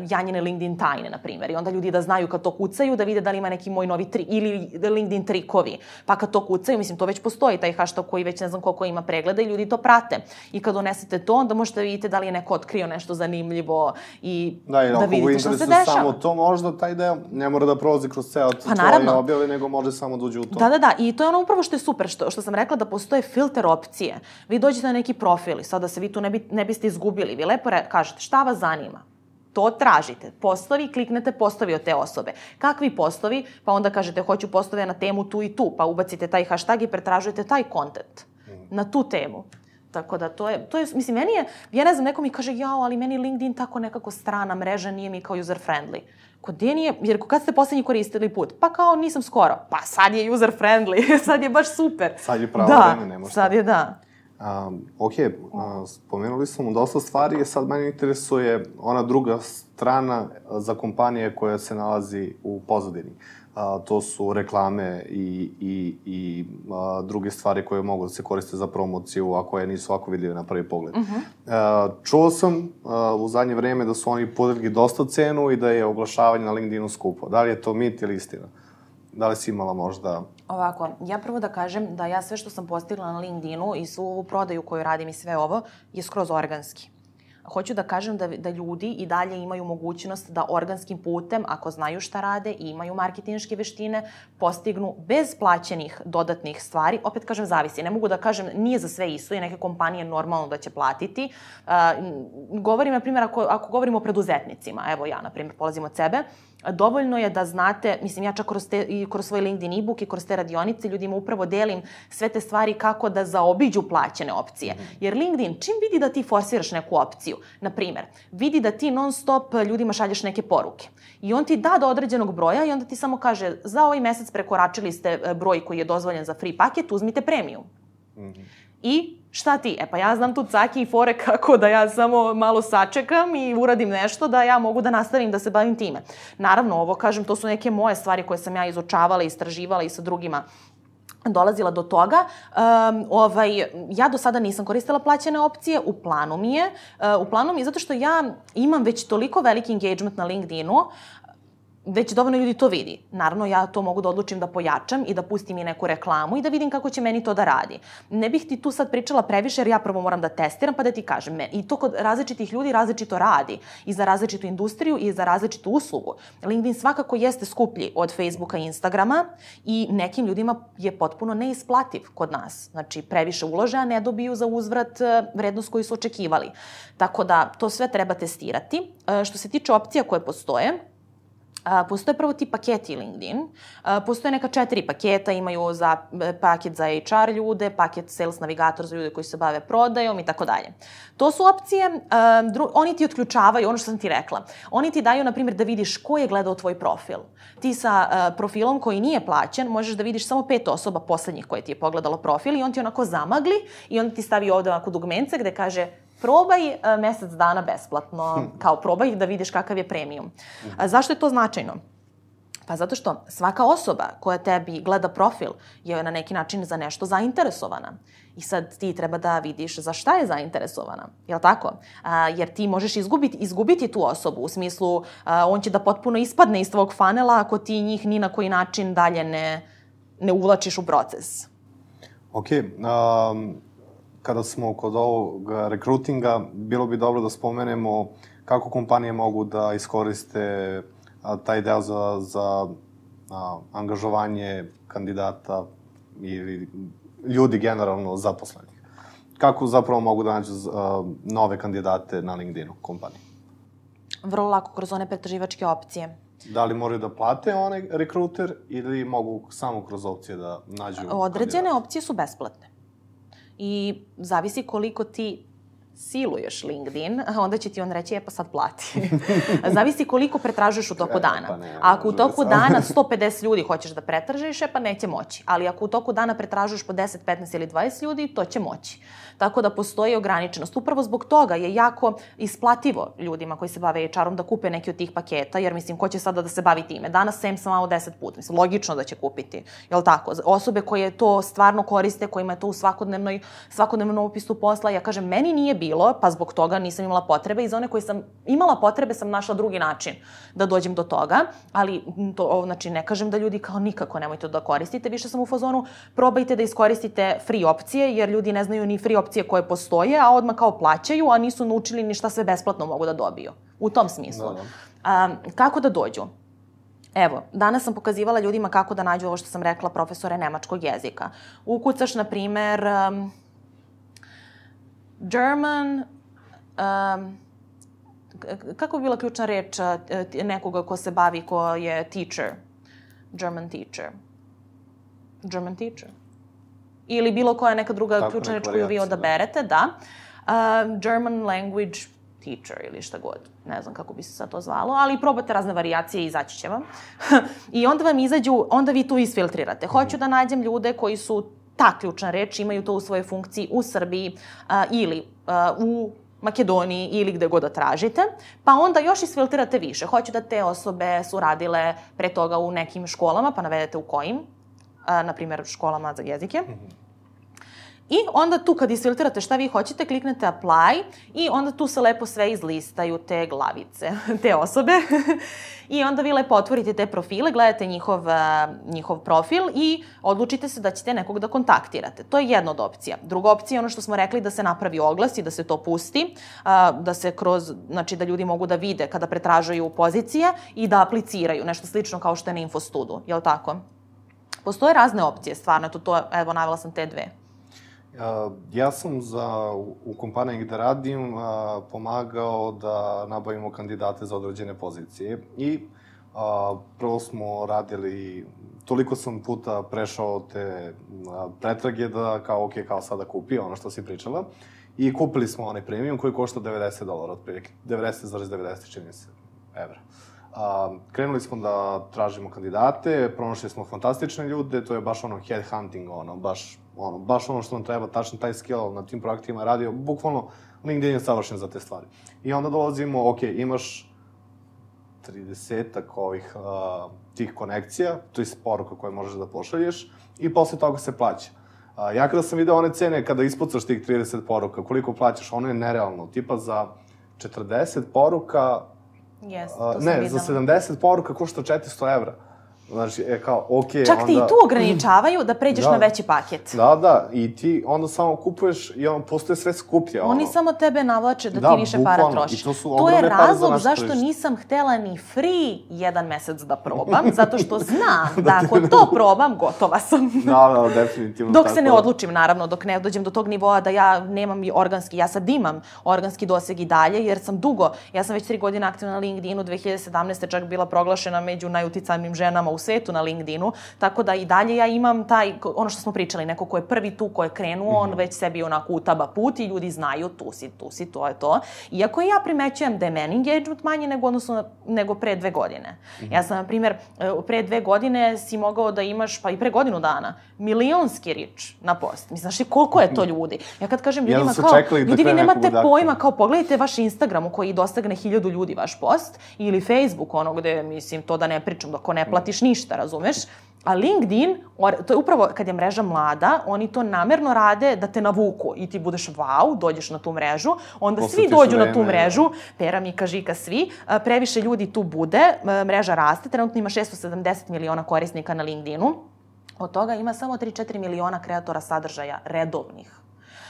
Janjine LinkedIn tajne, na primjer. I onda ljudi da znaju kad to kucaju, da vide da li ima neki moj novi tri, ili LinkedIn trikovi. Pa kad to kucaju, mislim, to već postoji, taj hashtag koji već ne znam koliko ima pregleda i ljudi to prate. I kad donesete to, onda možete da vidite da li je neko otkrio nešto zanimljivo i da, i da vidite šta se dešava. samo to, možda taj deo ne mora da prolazi kroz ceo pa, tvoje objave, nego može samo da uđe u to. Da, da, da. I to je ono upravo što je super, što, što sam rekla da postoje filter opcije. Vi dođete na neki profil i sada se vi tu ne, bi, ne biste izgubili. Vi lepo re, kažete šta vas zanima to tražite. Poslovi, kliknete postovi od te osobe. Kakvi poslovi? Pa onda kažete hoću postove na temu tu i tu, pa ubacite taj hashtag i pretražujete taj kontent na tu temu. Tako da to je, to je, mislim, meni je, ja ne znam, neko mi kaže, jao, ali meni LinkedIn tako nekako strana mreža, nije mi kao user friendly. Kod je nije, jer kad ste poslednji koristili put? Pa kao nisam skoro. Pa sad je user friendly, sad je baš super. Sad je pravo da, vreme, ne možete. sad je da. Um, ok, uh, spomenuli smo dosta stvari, sad mene interesuje ona druga strana za kompanije koja se nalazi u pozadini. A, to su reklame i, i, i a, druge stvari koje mogu da se koriste za promociju, a koje nisu ovako vidljive na prvi pogled. Uh -huh. a, čuo sam a, u zadnje vreme da su oni podigli dosta cenu i da je oglašavanje na LinkedInu skupo. Da li je to mit ili istina? Da li si imala možda... Ovako, ja prvo da kažem da ja sve što sam postigla na LinkedInu i svu ovu prodaju koju radim i sve ovo je skroz organski hoću da kažem da, da ljudi i dalje imaju mogućnost da organskim putem, ako znaju šta rade i imaju marketinške veštine, postignu bez plaćenih dodatnih stvari. Opet kažem, zavisi. Ne mogu da kažem, nije za sve isto i neke kompanije normalno da će platiti. Uh, govorim, na primjer, ako, ako govorimo o preduzetnicima, evo ja, na primjer, polazim od sebe, dovoljno je da znate, mislim, ja čak kroz, te, i kroz svoj LinkedIn e-book i kroz te radionice ljudima upravo delim sve te stvari kako da zaobiđu plaćene opcije. Mhm. Jer LinkedIn, čim vidi da ti forsiraš neku opciju, na primer, vidi da ti non stop ljudima šalješ neke poruke i on ti da do određenog broja i onda ti samo kaže za ovaj mesec prekoračili ste e, broj koji je dozvoljen za free paket, uzmite premium. Mm -hmm. I šta ti? E pa ja znam tu caki i fore kako da ja samo malo sačekam i uradim nešto da ja mogu da nastavim da se bavim time. Naravno, ovo kažem, to su neke moje stvari koje sam ja izučavala, istraživala i sa drugima dolazila do toga. Um, ovaj, ja do sada nisam koristila plaćene opcije, u planu mi je. Uh, u planu mi je zato što ja imam već toliko veliki engagement na LinkedInu već dovoljno ljudi to vidi. Naravno, ja to mogu da odlučim da pojačam i da pustim i neku reklamu i da vidim kako će meni to da radi. Ne bih ti tu sad pričala previše jer ja prvo moram da testiram pa da ti kažem. I to kod različitih ljudi različito radi. I za različitu industriju i za različitu uslugu. LinkedIn svakako jeste skuplji od Facebooka i Instagrama i nekim ljudima je potpuno neisplativ kod nas. Znači, previše ulože, a ne dobiju za uzvrat e, vrednost koju su očekivali. Tako da, to sve treba testirati. E, što se tiče opcija koje postoje, postoje prvo ti paketi LinkedIn. Postoje neka četiri paketa, imaju za, e, paket za HR ljude, paket Sales Navigator za ljude koji se bave prodajom i tako dalje. To su opcije, a, dru, oni ti otključavaju, ono što sam ti rekla, oni ti daju, na primjer, da vidiš ko je gledao tvoj profil. Ti sa a, profilom koji nije plaćen, možeš da vidiš samo pet osoba poslednjih koje ti je pogledalo profil i on ti onako zamagli i on ti stavi ovde onako dugmence gde kaže probaj uh, mesec dana besplatno, kao probaj da vidiš kakav je premium. A, zašto je to značajno? Pa zato što svaka osoba koja tebi gleda profil je na neki način za nešto zainteresovana. I sad ti treba da vidiš za šta je zainteresovana, jel tako? A, jer ti možeš izgubiti, izgubiti tu osobu, u smislu a, on će da potpuno ispadne iz tvog fanela ako ti njih ni na koji način dalje ne, ne uvlačiš u proces. Ok, um, kada smo kod ovog rekrutinga, bilo bi dobro da spomenemo kako kompanije mogu da iskoriste taj deo za, za a, angažovanje kandidata ili ljudi generalno zaposlenih. Kako zapravo mogu da nađu a, nove kandidate na LinkedInu kompanije? Vrlo lako kroz one pretraživačke opcije. Da li moraju da plate onaj rekruter ili mogu samo kroz opcije da nađu Određene kandidata? opcije su besplatne. I zavisi koliko ti siluješ LinkedIn, onda će ti on reći, e pa sad plati. Zavisi koliko pretražuješ u toku dana. Pa ne, ako u toku dana 150 ljudi hoćeš da pretražiš, e pa neće moći. Ali ako u toku dana pretražuješ po 10, 15 ili 20 ljudi, to će moći. Tako da postoji ograničenost. Upravo zbog toga je jako isplativo ljudima koji se bave HR-om da kupe neki od tih paketa, jer mislim, ko će sada da se bavi time? Danas sem sam malo 10 puta. Mislim, logično da će kupiti. Jel tako? Osobe koje to stvarno koriste, kojima je to u svakodnevnoj, svakodnevnom opisu posla, ja kažem, meni nije bilo, pa zbog toga nisam imala potrebe i za one koje sam imala potrebe sam našla drugi način da dođem do toga, ali to, znači, ne kažem da ljudi kao nikako nemojte da koristite, više sam u fazonu, probajte da iskoristite free opcije, jer ljudi ne znaju ni free opcije koje postoje, a odmah kao plaćaju, a nisu naučili ni šta sve besplatno mogu da dobiju. U tom smislu. Da, da. A, kako da dođu? Evo, danas sam pokazivala ljudima kako da nađu ovo što sam rekla profesore nemačkog jezika. Ukucaš, na primer, um, German, um, kako bi bila ključna reč t- nekoga ko se bavi, ko je teacher? German teacher. German teacher. Ili bilo koja neka druga Tako, ključna reč koju vi da. odaberete, da. Uh, German language teacher ili šta god. Ne znam kako bi se sad to zvalo, ali probate razne varijacije i izaći će vam. I onda vam izađu, onda vi tu isfiltrirate. Hoću da nađem ljude koji su ta ključna reč, imaju to u svojoj funkciji u Srbiji a, ili a, u Makedoniji ili gde god da tražite, pa onda još isfiltrirate više. Hoću da te osobe su radile pre toga u nekim školama, pa navedete u kojim, a, na primjer školama za jezike. I onda tu kad isfiltrate šta vi hoćete, kliknete apply i onda tu se lepo sve izlistaju te glavice, te osobe. I onda vi lepo otvorite te profile, gledate njihov, njihov profil i odlučite se da ćete nekog da kontaktirate. To je jedna od opcija. Druga opcija je ono što smo rekli da se napravi oglas i da se to pusti, da se kroz, znači da ljudi mogu da vide kada pretražuju pozicije i da apliciraju, nešto slično kao što je na Infostudu, je li tako? Postoje razne opcije, stvarno, to, to, evo, navela sam te dve. Ja sam za, u, kompaniji gde radim pomagao da nabavimo kandidate za određene pozicije i uh, prvo smo radili, toliko sam puta prešao te pretrage da kao, ok, kao sada kupi ono što si pričala i kupili smo onaj premium koji košta 90 dolara otprilike, 90,90 čini se evra. Krenuli smo da tražimo kandidate, pronašli smo fantastične ljude, to je baš ono headhunting, ono, baš, ono, baš ono što nam treba, tačno taj skill na tim projektima je radio, bukvalno LinkedIn je savršen za te stvari. I onda dolazimo, ok, imaš 30 ovih uh, tih konekcija, to je poruka koje možeš da pošalješ i posle toga se plaća. Uh, ja kada sam video one cene, kada ispucaš tih 30 poruka, koliko plaćaš, ono je nerealno. Tipa za 40 poruka A, to ne, videla. za 70 poruka košta 400 evra. Znači, e, kao, okej, Čak onda... te i tu ograničavaju da pređeš Da. na veći paket. Da, da, i ti onda samo kupuješ i on postoje sve skuplje. Oni ono. samo tebe navlače da, Da, ti više para bukvalno. trošiš. I to su to je za razlog naše zašto tržište. nisam htela ni free jedan mesec da probam, zato što znam da ako to probam, gotova sam. Da, da, definitivno. Dok tako se ne da- odlučim, naravno, dok ne dođem do tog nivoa da ja nemam i organski, ja sad imam organski doseg i dalje, jer sam dugo, ja sam već tri godine aktivna na LinkedInu, 2017. čak bila proglašena među najuticajnijim ženama u svetu na LinkedInu, tako da i dalje ja imam taj, ono što smo pričali, neko ko je prvi tu, ko je krenuo, mm -hmm. on Mhm. već sebi onako utaba put i ljudi znaju tu si, tu si, to je to. Iako ja primećujem da je meni engagement manji nego, odnosno, nego pre dve godine. Mm Mhm. -hmm. Ja sam, na primjer, e, pre dve godine si mogao da imaš, pa i pre godinu dana, milionski rič na post. Mislim, znaš ti koliko je to ljudi? Ja kad kažem ljudima su kao, da ljudi vi nemate pojma, kao pogledajte vaš Instagram u koji dostagne hiljadu ljudi vaš post, ili Facebook, ono gde, mislim, to da ne pričam, dok ne platiš ništa, razumeš? A LinkedIn, to je upravo kad je mreža mlada, oni to namerno rade da te navuku i ti budeš wow, dođeš na tu mrežu, onda svi Posvetiš dođu na tu vreme, mrežu, Pera, Mika, Žika, svi, previše ljudi tu bude, mreža raste, trenutno ima 670 miliona korisnika na LinkedInu, od toga ima samo 3-4 miliona kreatora sadržaja redovnih.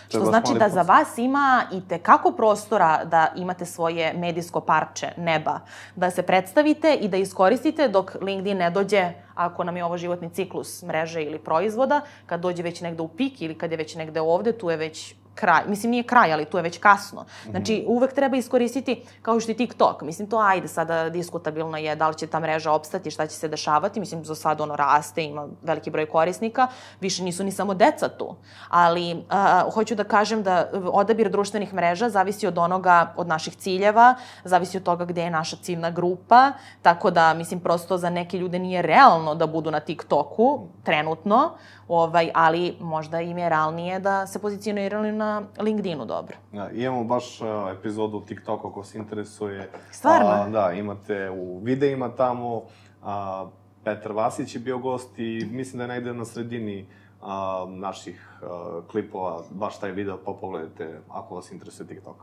Što znači da za vas ima i tekako prostora da imate svoje medijsko parče neba, da se predstavite i da iskoristite dok LinkedIn ne dođe, ako nam je ovo životni ciklus mreže ili proizvoda, kad dođe već negde u pik ili kad je već negde ovde, tu je već kraj. Mislim, nije kraj, ali tu je već kasno. Znači, uvek treba iskoristiti, kao što i TikTok. Mislim, to ajde, sada diskutabilno je da li će ta mreža opstati, šta će se dešavati. Mislim, za sad ono raste, ima veliki broj korisnika, više nisu ni samo deca tu. Ali, a, hoću da kažem da odabir društvenih mreža zavisi od onoga, od naših ciljeva, zavisi od toga gde je naša ciljna grupa, tako da, mislim, prosto za neke ljude nije realno da budu na TikToku, trenutno, ovaj, ali možda im je realnije da se pozicioniraju na LinkedInu dobro. Da, imamo baš uh, epizodu TikToka ko se interesuje. Stvarno? A, da, imate u videima tamo, a, Petar Vasić je bio gost i mislim da je negde na sredini a, naših a, klipova baš taj video, pa pogledajte ako vas interesuje TikTok.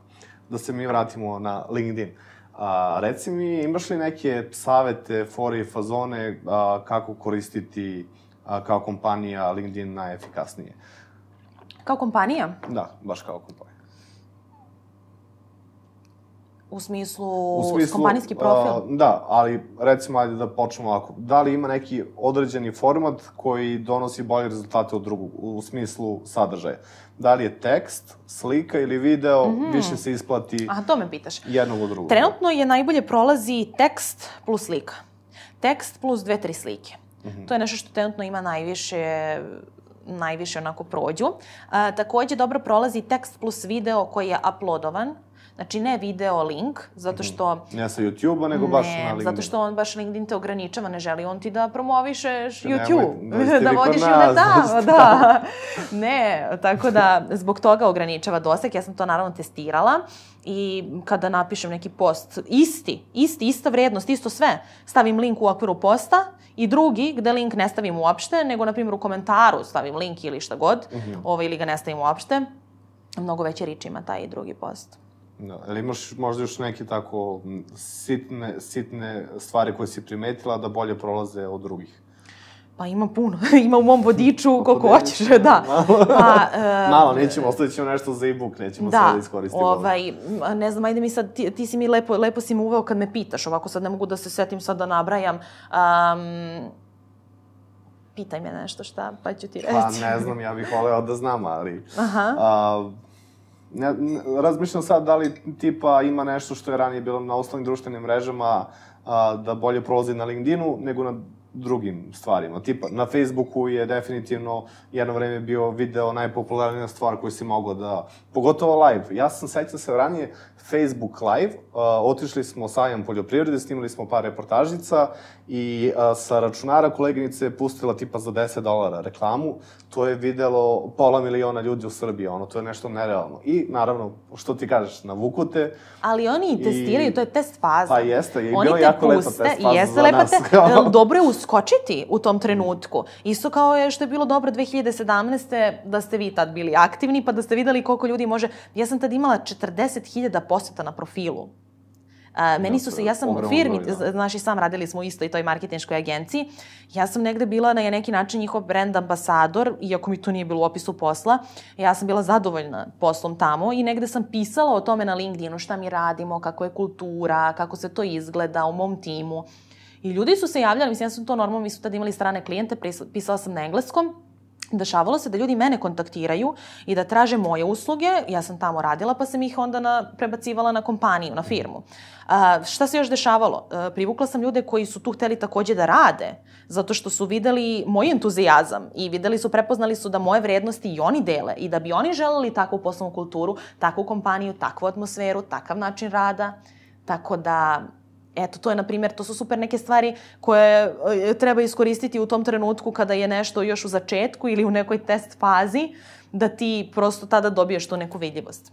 Da se mi vratimo na LinkedIn. A, reci mi, imaš li neke savete, fore i fazone a, kako koristiti a, kao kompanija LinkedIn najefikasnije? Kao kompanija, Da, baš kao kompanija. u smislu, u smislu kompanijski profil. a, da, ali recimo, ajde da počnemo ovako. Da li ima neki određeni format koji donosi bolje rezultate od drugog, u smislu sadržaja? Da li je tekst, slika ili video, mm -hmm. više se isplati Aha, to me pitaš. jednog od drugog? Trenutno je najbolje prolazi tekst plus slika. Tekst plus dve, tri slike. Mm -hmm. To je nešto što trenutno ima najviše najviše onako prođu. A, takođe dobro prolazi tekst plus video koji je uploadovan. Znači ne video link, zato što... Ne sa YouTube-a, nego baš na ne, LinkedIn. zato što on baš LinkedIn te ograničava, ne želi on ti da promovišeš Nemoj, YouTube. dođite da vi kod vodiš nas, ljude tamo, dođite da. ne, tako da zbog toga ograničava doseg. Ja sam to naravno testirala i kada napišem neki post isti, isti, ista vrednost, isto sve, stavim link u okviru posta i drugi gde link ne stavim uopšte, nego na primjer u komentaru stavim link ili šta god, mm -hmm. ovaj, ili ga ne stavim uopšte, mnogo veće rič ima taj drugi post. Da, ali imaš možda još neke tako sitne, sitne stvari koje si primetila da bolje prolaze od drugih? Pa ima puno, ima u mom vodiču koliko Podeliš hoćeš, malo. da. Pa, e, Malo, nećemo, ostavit ćemo nešto za e-book, nećemo da, sada iskoristiti. ovaj, ne znam, ajde mi sad, ti, ti si mi lepo, lepo si me uveo kad me pitaš, ovako sad ne mogu da se setim sad da nabrajam. Um, pitaj me nešto šta, pa ću ti reći. Pa ne znam, ja bih voleo da znam, ali... Aha. A, ne, ne, razmišljam sad da li tipa ima nešto što je ranije bilo na osnovnim društvenim mrežama a, da bolje prolazi na LinkedInu nego na drugim stvarima. Tipa, na Facebooku je definitivno jedno vreme bio video najpopularnija stvar koju si mogao da... Pogotovo live. Ja sam sećam se ranije Facebook live, uh, otišli smo sajam poljoprivrede, snimali smo par reportažica i uh, sa računara koleginice je pustila tipa za 10 dolara reklamu. To je videlo pola miliona ljudi u Srbiji, ono, to je nešto nerealno. I, naravno, što ti kažeš, navuku te, Ali oni i testiraju, to je test faza. Pa jeste, i oni bilo te jako lepa test faza jeste za lepa nas, te, dobro je uskočiti u tom trenutku. Isto kao je što je bilo dobro 2017. da ste vi tad bili aktivni, pa da ste videli koliko ljudi može... Ja sam tad imala 40.000 poseta na profilu. A, meni su se, ja sam u firmi, znaš i sam radili smo u istoj toj marketinškoj agenciji, ja sam negde bila na neki način njihov brand ambasador, iako mi to nije bilo u opisu posla, ja sam bila zadovoljna poslom tamo i negde sam pisala o tome na LinkedInu, šta mi radimo, kako je kultura, kako se to izgleda u mom timu. I ljudi su se javljali, mislim, ja sam to normalno, mi su tad imali strane klijente, pisala sam na engleskom, dešavalo se da ljudi mene kontaktiraju i da traže moje usluge, ja sam tamo radila pa sam ih onda na, prebacivala na kompaniju, na firmu. A, šta se još dešavalo? A, privukla sam ljude koji su tu hteli takođe da rade, zato što su videli moj entuzijazam i videli su, prepoznali su da moje vrednosti i oni dele i da bi oni želeli takvu poslovnu kulturu, takvu kompaniju, takvu atmosferu, takav način rada. Tako da, Eto, to je, na primjer, to su super neke stvari koje e, treba iskoristiti u tom trenutku kada je nešto još u začetku ili u nekoj test fazi, da ti prosto tada dobiješ tu neku vidljivost.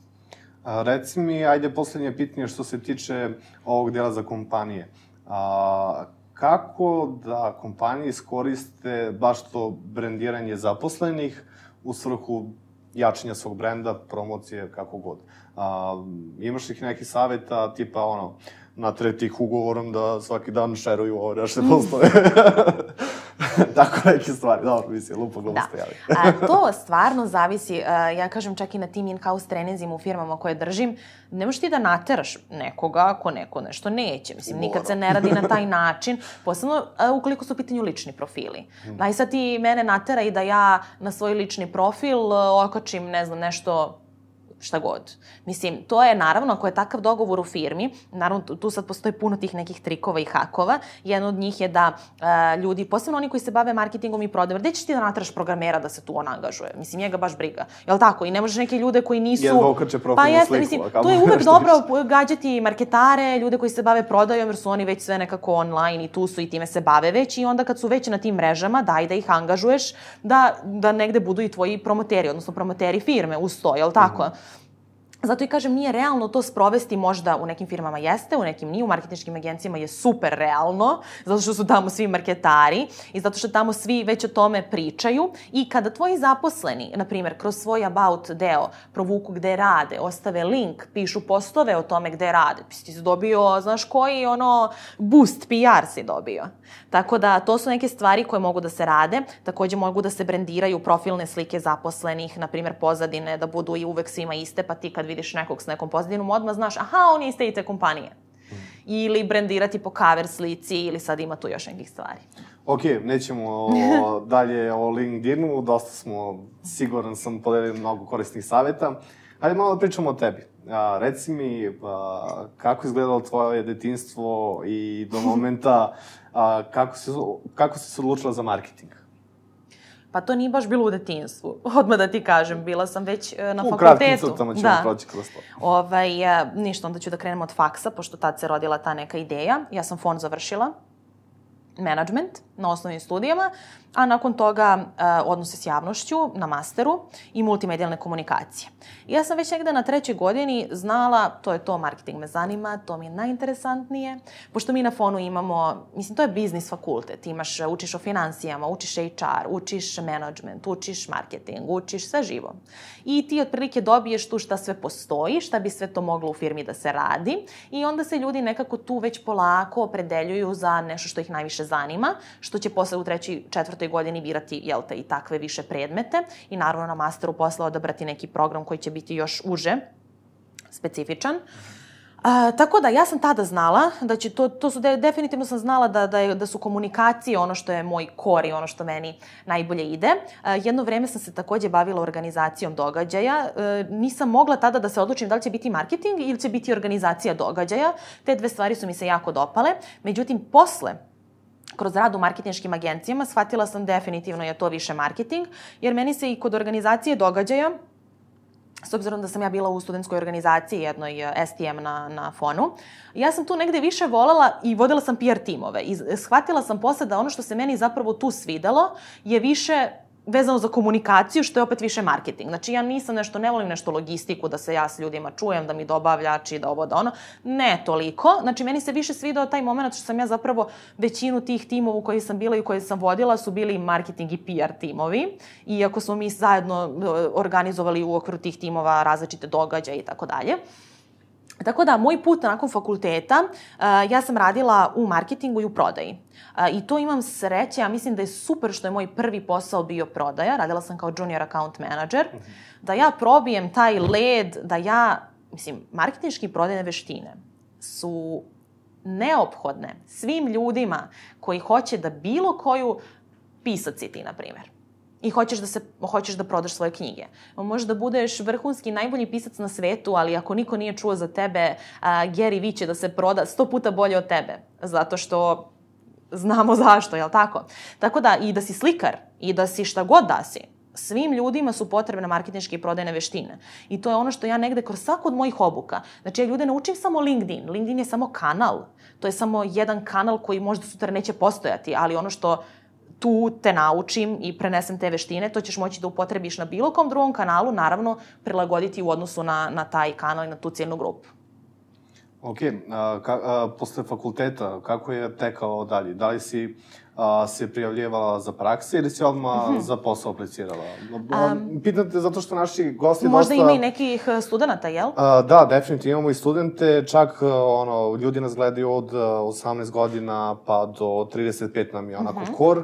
A, reci mi, ajde, poslednje pitanje što se tiče ovog dela za kompanije. A, kako da kompanije iskoriste baš to brendiranje zaposlenih u svrhu jačanja svog brenda, promocije, kako god. A, imaš ih neki saveta, tipa ono, natreti ih ugovorom da svaki dan šeruju ovo naše postove. Tako neke stvari. Dobro, mislim, lupo glupo da. A, to stvarno zavisi, a, ja kažem čak i na tim in-house treninzima u firmama koje držim, ne možeš ti da nateraš nekoga ako neko nešto neće. Mislim, Moro. nikad se ne radi na taj način, posebno a, ukoliko su u pitanju lični profili. Hmm. Daj sad ti mene natera i da ja na svoj lični profil okačim, ne znam, nešto šta god. Mislim, to je naravno, ako je takav dogovor u firmi, naravno tu sad postoji puno tih nekih trikova i hakova. Jedan od njih je da uh, ljudi, posebno oni koji se bave marketingom i prodajom, gde ćeš ti da natraš programera da se tu on angažuje? Mislim, njega baš briga. Jel tako? I ne možeš neke ljude koji nisu... Jedva okače profilnu pa jeste, sliku. Mislim, to je uvek dobro gađati marketare, ljude koji se bave prodajom, jer su oni već sve nekako online i tu su i time se bave već i onda kad su već na tim mrežama, daj da ih angažuješ da, da negde budu i tvoji promoteri, odnosno promoteri firme uz to, jel tako? Mm. Zato i kažem, nije realno to sprovesti možda u nekim firmama jeste, u nekim nije, u marketinškim agencijama je super realno, zato što su tamo svi marketari i zato što tamo svi već o tome pričaju i kada tvoji zaposleni, na primjer, kroz svoj about deo provuku gde rade, ostave link, pišu postove o tome gde rade, ti si dobio, znaš koji, ono, boost PR si dobio. Tako da, to su neke stvari koje mogu da se rade, takođe mogu da se brendiraju profilne slike zaposlenih, na primjer, pozadine, da budu i uvek svima iste, pa ti kad vidiš nekog s nekom pozadinom, odmah znaš, aha, on je iste i te kompanije. Mm. Ili brendirati po cover slici, ili sad ima tu još nekih stvari. Ok, nećemo o, dalje o LinkedInu, dosta smo, siguran sam, podelili mnogo korisnih saveta. Hajde malo da pričamo o tebi. A, reci mi, a, kako izgledalo tvoje detinstvo i do momenta a, kako, si, kako si se odlučila za marketing? Pa to nije baš bilo u detinstvu, odmah da ti kažem, bila sam već e, na u fakultetu. U kratkim crtama ćemo da. proći kroz to. Ovaj, e, ništa, onda ću da krenemo od faksa, pošto tad se rodila ta neka ideja. Ja sam fon završila, management na osnovnim studijama, a nakon toga uh, odnose s javnošću na masteru i multimedijalne komunikacije. I ja sam već negde na trećoj godini znala, to je to, marketing me zanima, to mi je najinteresantnije, pošto mi na fonu imamo, mislim, to je biznis fakultet, imaš, e, učiš o financijama, učiš HR, učiš management, učiš marketing, učiš sve živo. I ti otprilike dobiješ tu šta sve postoji, šta bi sve to moglo u firmi da se radi i onda se ljudi nekako tu već polako opredeljuju za nešto što ih najviše zanima, što će posle u treći, četvrt 2020. godini birati jel te, i takve više predmete i naravno na masteru posle odabrati neki program koji će biti još uže specifičan. A, tako da ja sam tada znala da će to to su de, definitivno sam znala da da je, da su komunikacije ono što je moj kor i ono što meni najbolje ide. E, jedno vreme sam se takođe bavila organizacijom događaja. E, nisam mogla tada da se odlučim da li će biti marketing ili će biti organizacija događaja. Te dve stvari su mi se jako dopale. Međutim posle kroz rad u marketinškim agencijama shvatila sam definitivno je to više marketing, jer meni se i kod organizacije događaja s obzirom da sam ja bila u studentskoj organizaciji, jednoj eh, STM na, na fonu, ja sam tu negde više volela i vodila sam PR timove. I shvatila sam posle da ono što se meni zapravo tu svidelo je više vezano za komunikaciju, što je opet više marketing. Znači, ja nisam nešto, ne volim nešto logistiku, da se ja s ljudima čujem, da mi dobavljači, da ovo, da ono. Ne toliko. Znači, meni se više svidao taj moment što sam ja zapravo većinu tih timova u koji sam bila i u koji sam vodila su bili marketing i PR timovi. Iako smo mi zajedno e, organizovali u okviru tih timova različite događaje i tako dalje. Tako da, moj put nakon fakulteta, uh, ja sam radila u marketingu i u prodaji. Uh, I to imam sreće, ja mislim da je super što je moj prvi posao bio prodaja, radila sam kao junior account manager, -hmm. da ja probijem taj led, da ja, mislim, marketinški prodajne veštine su neophodne svim ljudima koji hoće da bilo koju pisac si ti, na primjer i hoćeš da, se, hoćeš da prodaš svoje knjige. Možeš da budeš vrhunski najbolji pisac na svetu, ali ako niko nije čuo za tebe, a, Gary Vee će da se proda sto puta bolje od tebe. Zato što znamo zašto, jel tako? Tako da, i da si slikar, i da si šta god da si, svim ljudima su potrebne marketinške i prodajne veštine. I to je ono što ja negde kroz svaku od mojih obuka, znači ja ljude naučim samo LinkedIn. LinkedIn je samo kanal. To je samo jedan kanal koji možda sutra neće postojati, ali ono što tu te naučim i prenesem te veštine, to ćeš moći da upotrebiš na bilo kom drugom kanalu, naravno prilagoditi u odnosu na, na taj kanal i na tu ciljnu grupu. Ok, a, ka, a, posle fakulteta, kako je tekao dalje? Da li si a, se prijavljivala za prakse ili si odmah mm -hmm. za posao aplicirala? Um, Pitam te zato što naši gosti možda dosta... Možda ima i nekih e, studenta, jel? A, da, definitivno imamo i studente, čak ono, ljudi nas gledaju od 18 godina pa do 35 nam je onako mm -hmm. kor,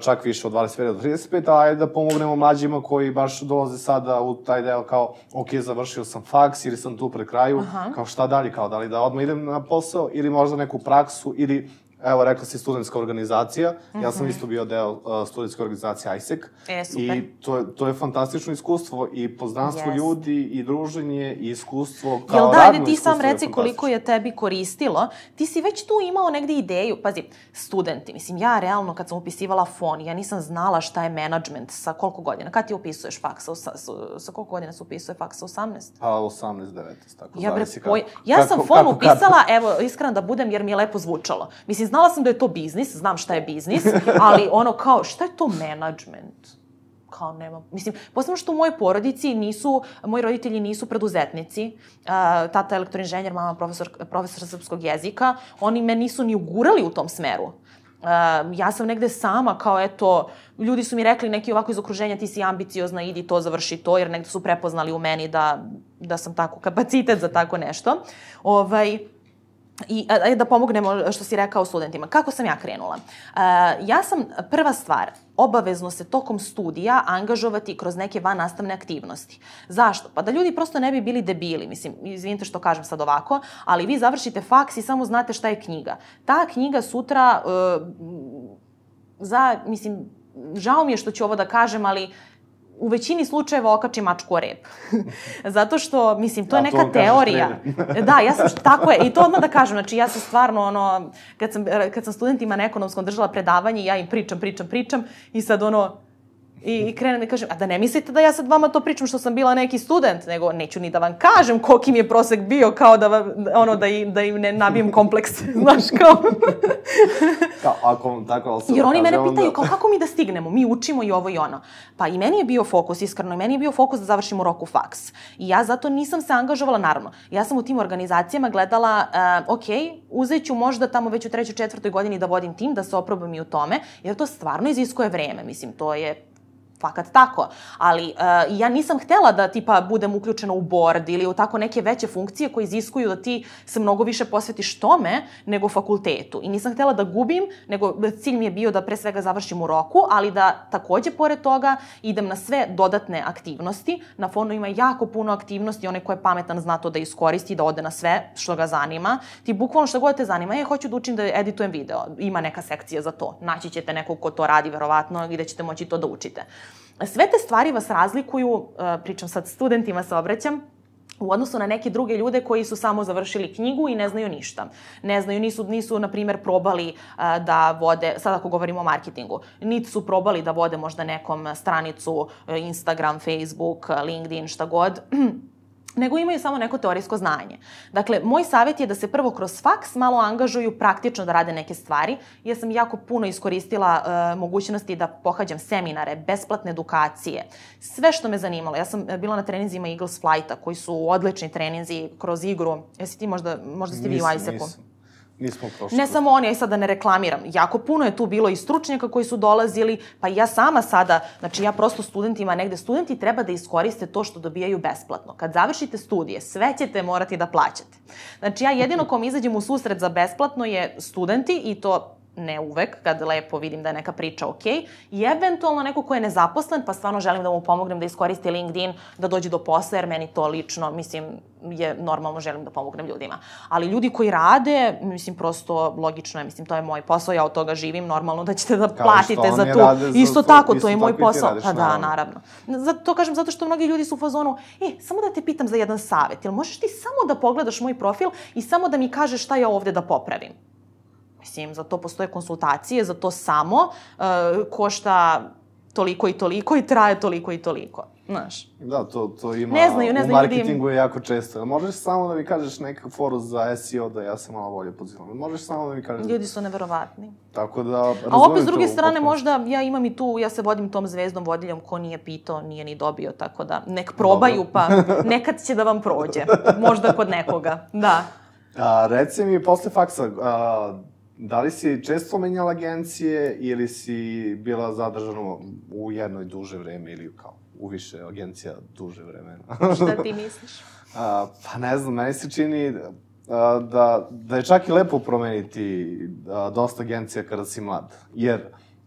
čak više od 25 do 35, a ajde da pomognemo mlađima koji baš dolaze sada u taj deo kao, ok, završio sam faks ili sam tu pre kraju, Aha. kao šta dalje, kao da li da odmah idem na posao ili možda neku praksu ili Evo, rekla si studentska organizacija. Mm -hmm. Ja sam mhm. isto bio deo uh, studentske organizacije ISEC. E, super. I to je, to je fantastično iskustvo i poznanstvo yes. ljudi i druženje i iskustvo kao Jel da, radno ti sam reci koliko je tebi koristilo. Ti si već tu imao negde ideju. Pazi, studenti, mislim, ja realno kad sam upisivala fon, ja nisam znala šta je management sa koliko godina. Kad ti upisuješ faksa? Sa, sa, koliko godina se upisuje faksa? 18? Pa 18, 19, tako ja, bre. Ja kako, sam fon kako, upisala, kako? evo, iskreno da budem, jer mi je lepo zvučalo. Mislim, znala sam da je to biznis, znam šta je biznis, ali ono kao, šta je to management? kao nema, mislim, posebno što u mojoj porodici nisu, moji roditelji nisu preduzetnici, uh, tata je elektroinženjer, mama profesor, profesor srpskog jezika, oni me nisu ni ugurali u tom smeru. Uh, ja sam negde sama, kao eto, ljudi su mi rekli neki ovako iz okruženja, ti si ambiciozna, idi to, završi to, jer negde su prepoznali u meni da, da sam tako kapacitet za tako nešto. Ovaj, I ajde da pomognemo što si rekao studentima. Kako sam ja krenula? Uh, ja sam prva stvar, obavezno se tokom studija angažovati kroz neke van nastavne aktivnosti. Zašto? Pa da ljudi prosto ne bi bili debili, mislim, izvinite što kažem sad ovako, ali vi završite faks i samo znate šta je knjiga. Ta knjiga sutra uh, za, mislim, žao mi je što ću ovo da kažem, ali u većini slučajeva okači mačku o rep. Zato što, mislim, to je neka to teorija. da, ja sam, tako je, i to odmah da kažem, znači ja sam stvarno, ono, kad sam, kad sam studentima na ekonomskom držala predavanje, ja im pričam, pričam, pričam i sad ono, I, i krenem da kažem, a da ne mislite da ja sad vama to pričam što sam bila neki student, nego neću ni da vam kažem koliki mi je prosek bio, kao da, vam, ono, da, im, da im ne nabijem kompleks, znaš, kao. kao, ako tako osoba Jer oni mene pitaju, onda... kao, kako mi da stignemo, mi učimo i ovo i ono. Pa i meni je bio fokus, iskreno, i meni je bio fokus da završim u roku faks. I ja zato nisam se angažovala, naravno. Ja sam u tim organizacijama gledala, uh, ok, uzet ću možda tamo već u trećoj, četvrtoj godini da vodim tim, da se oprobam i u tome, jer to stvarno iziskuje vreme. Mislim, to je fakat tako. Ali uh, ja nisam htela da tipa budem uključena u board ili u tako neke veće funkcije koje iziskuju da ti se mnogo više posvetiš tome nego fakultetu. I nisam htela da gubim, nego cilj mi je bio da pre svega završim u roku, ali da takođe pored toga idem na sve dodatne aktivnosti. Na fonu ima jako puno aktivnosti, onaj ko je pametan zna to da iskoristi, da ode na sve što ga zanima. Ti bukvalno što god te zanima, ja hoću da učim da editujem video. Ima neka sekcija za to. Naći ćete nekog ko to radi verovatno i da ćete moći to da učite. Sve te stvari vas razlikuju, e, pričam sad studentima se obraćam, u odnosu na neke druge ljude koji su samo završili knjigu i ne znaju ništa. Ne znaju, nisu, nisu na primjer, probali uh, da vode, sad ako govorimo o marketingu, niti su probali da vode možda nekom stranicu uh, Instagram, Facebook, LinkedIn, šta god. nego imaju samo neko teorijsko znanje. Dakle, moj savjet je da se prvo kroz faks malo angažuju praktično da rade neke stvari. Ja sam jako puno iskoristila uh, mogućnosti da pohađam seminare, besplatne edukacije, sve što me zanimalo. Ja sam bila na treninzima Eagles Flighta, koji su odlični treninzi kroz igru. Jesi ti možda, možda ste vi u ISEC-u? Nisam. Nismo prošli. Ne samo oni, aj sad da ne reklamiram. Jako puno je tu bilo i stručnjaka koji su dolazili, pa i ja sama sada, znači ja prosto studentima negde, studenti treba da iskoriste to što dobijaju besplatno. Kad završite studije, sve ćete morati da plaćate. Znači ja jedino kom izađem u susret za besplatno je studenti i to ne uvek, kad lepo vidim da je neka priča ok, i eventualno neko ko je nezaposlen, pa stvarno želim da mu pomognem da iskoristi LinkedIn, da dođe do posla, jer meni to lično, mislim, je normalno želim da pomognem ljudima. Ali ljudi koji rade, mislim, prosto logično je, mislim, to je moj posao, ja od toga živim, normalno da ćete da Kao platite za to. Za isto tako, to je moj posao. Radiš, pa da, naravno. Zato to kažem zato što mnogi ljudi su u fazonu, e, samo da te pitam za jedan savet, jel možeš ti samo da pogledaš moj profil i samo da mi kažeš šta ja ovde da popravim? Mislim, za to postoje konsultacije, za to samo uh, košta toliko i toliko i traje toliko i toliko. Znaš. Da, to, to ima ne znaju, ne znaju, u marketingu je jako često. Možeš samo da mi kažeš neka foru za SEO da ja se malo bolje pozivam. Možeš samo da mi kažeš... Ljudi su neverovatni. Tako da, A opet, s druge strane, potpuno. možda ja imam i tu, ja se vodim tom zvezdom vodiljem, ko nije pitao, nije ni dobio, tako da nek probaju, pa nekad će da vam prođe. Možda kod nekoga, da. A, reci mi, posle faksa, a, Da li si često menjala agencije ili si bila zadržana u jednoj duže vreme ili kao u više agencija duže vremena? Šta ti misliš? A, pa ne znam, meni se čini a, da, da je čak i lepo promeniti a, dosta agencija kada si mlad. Jer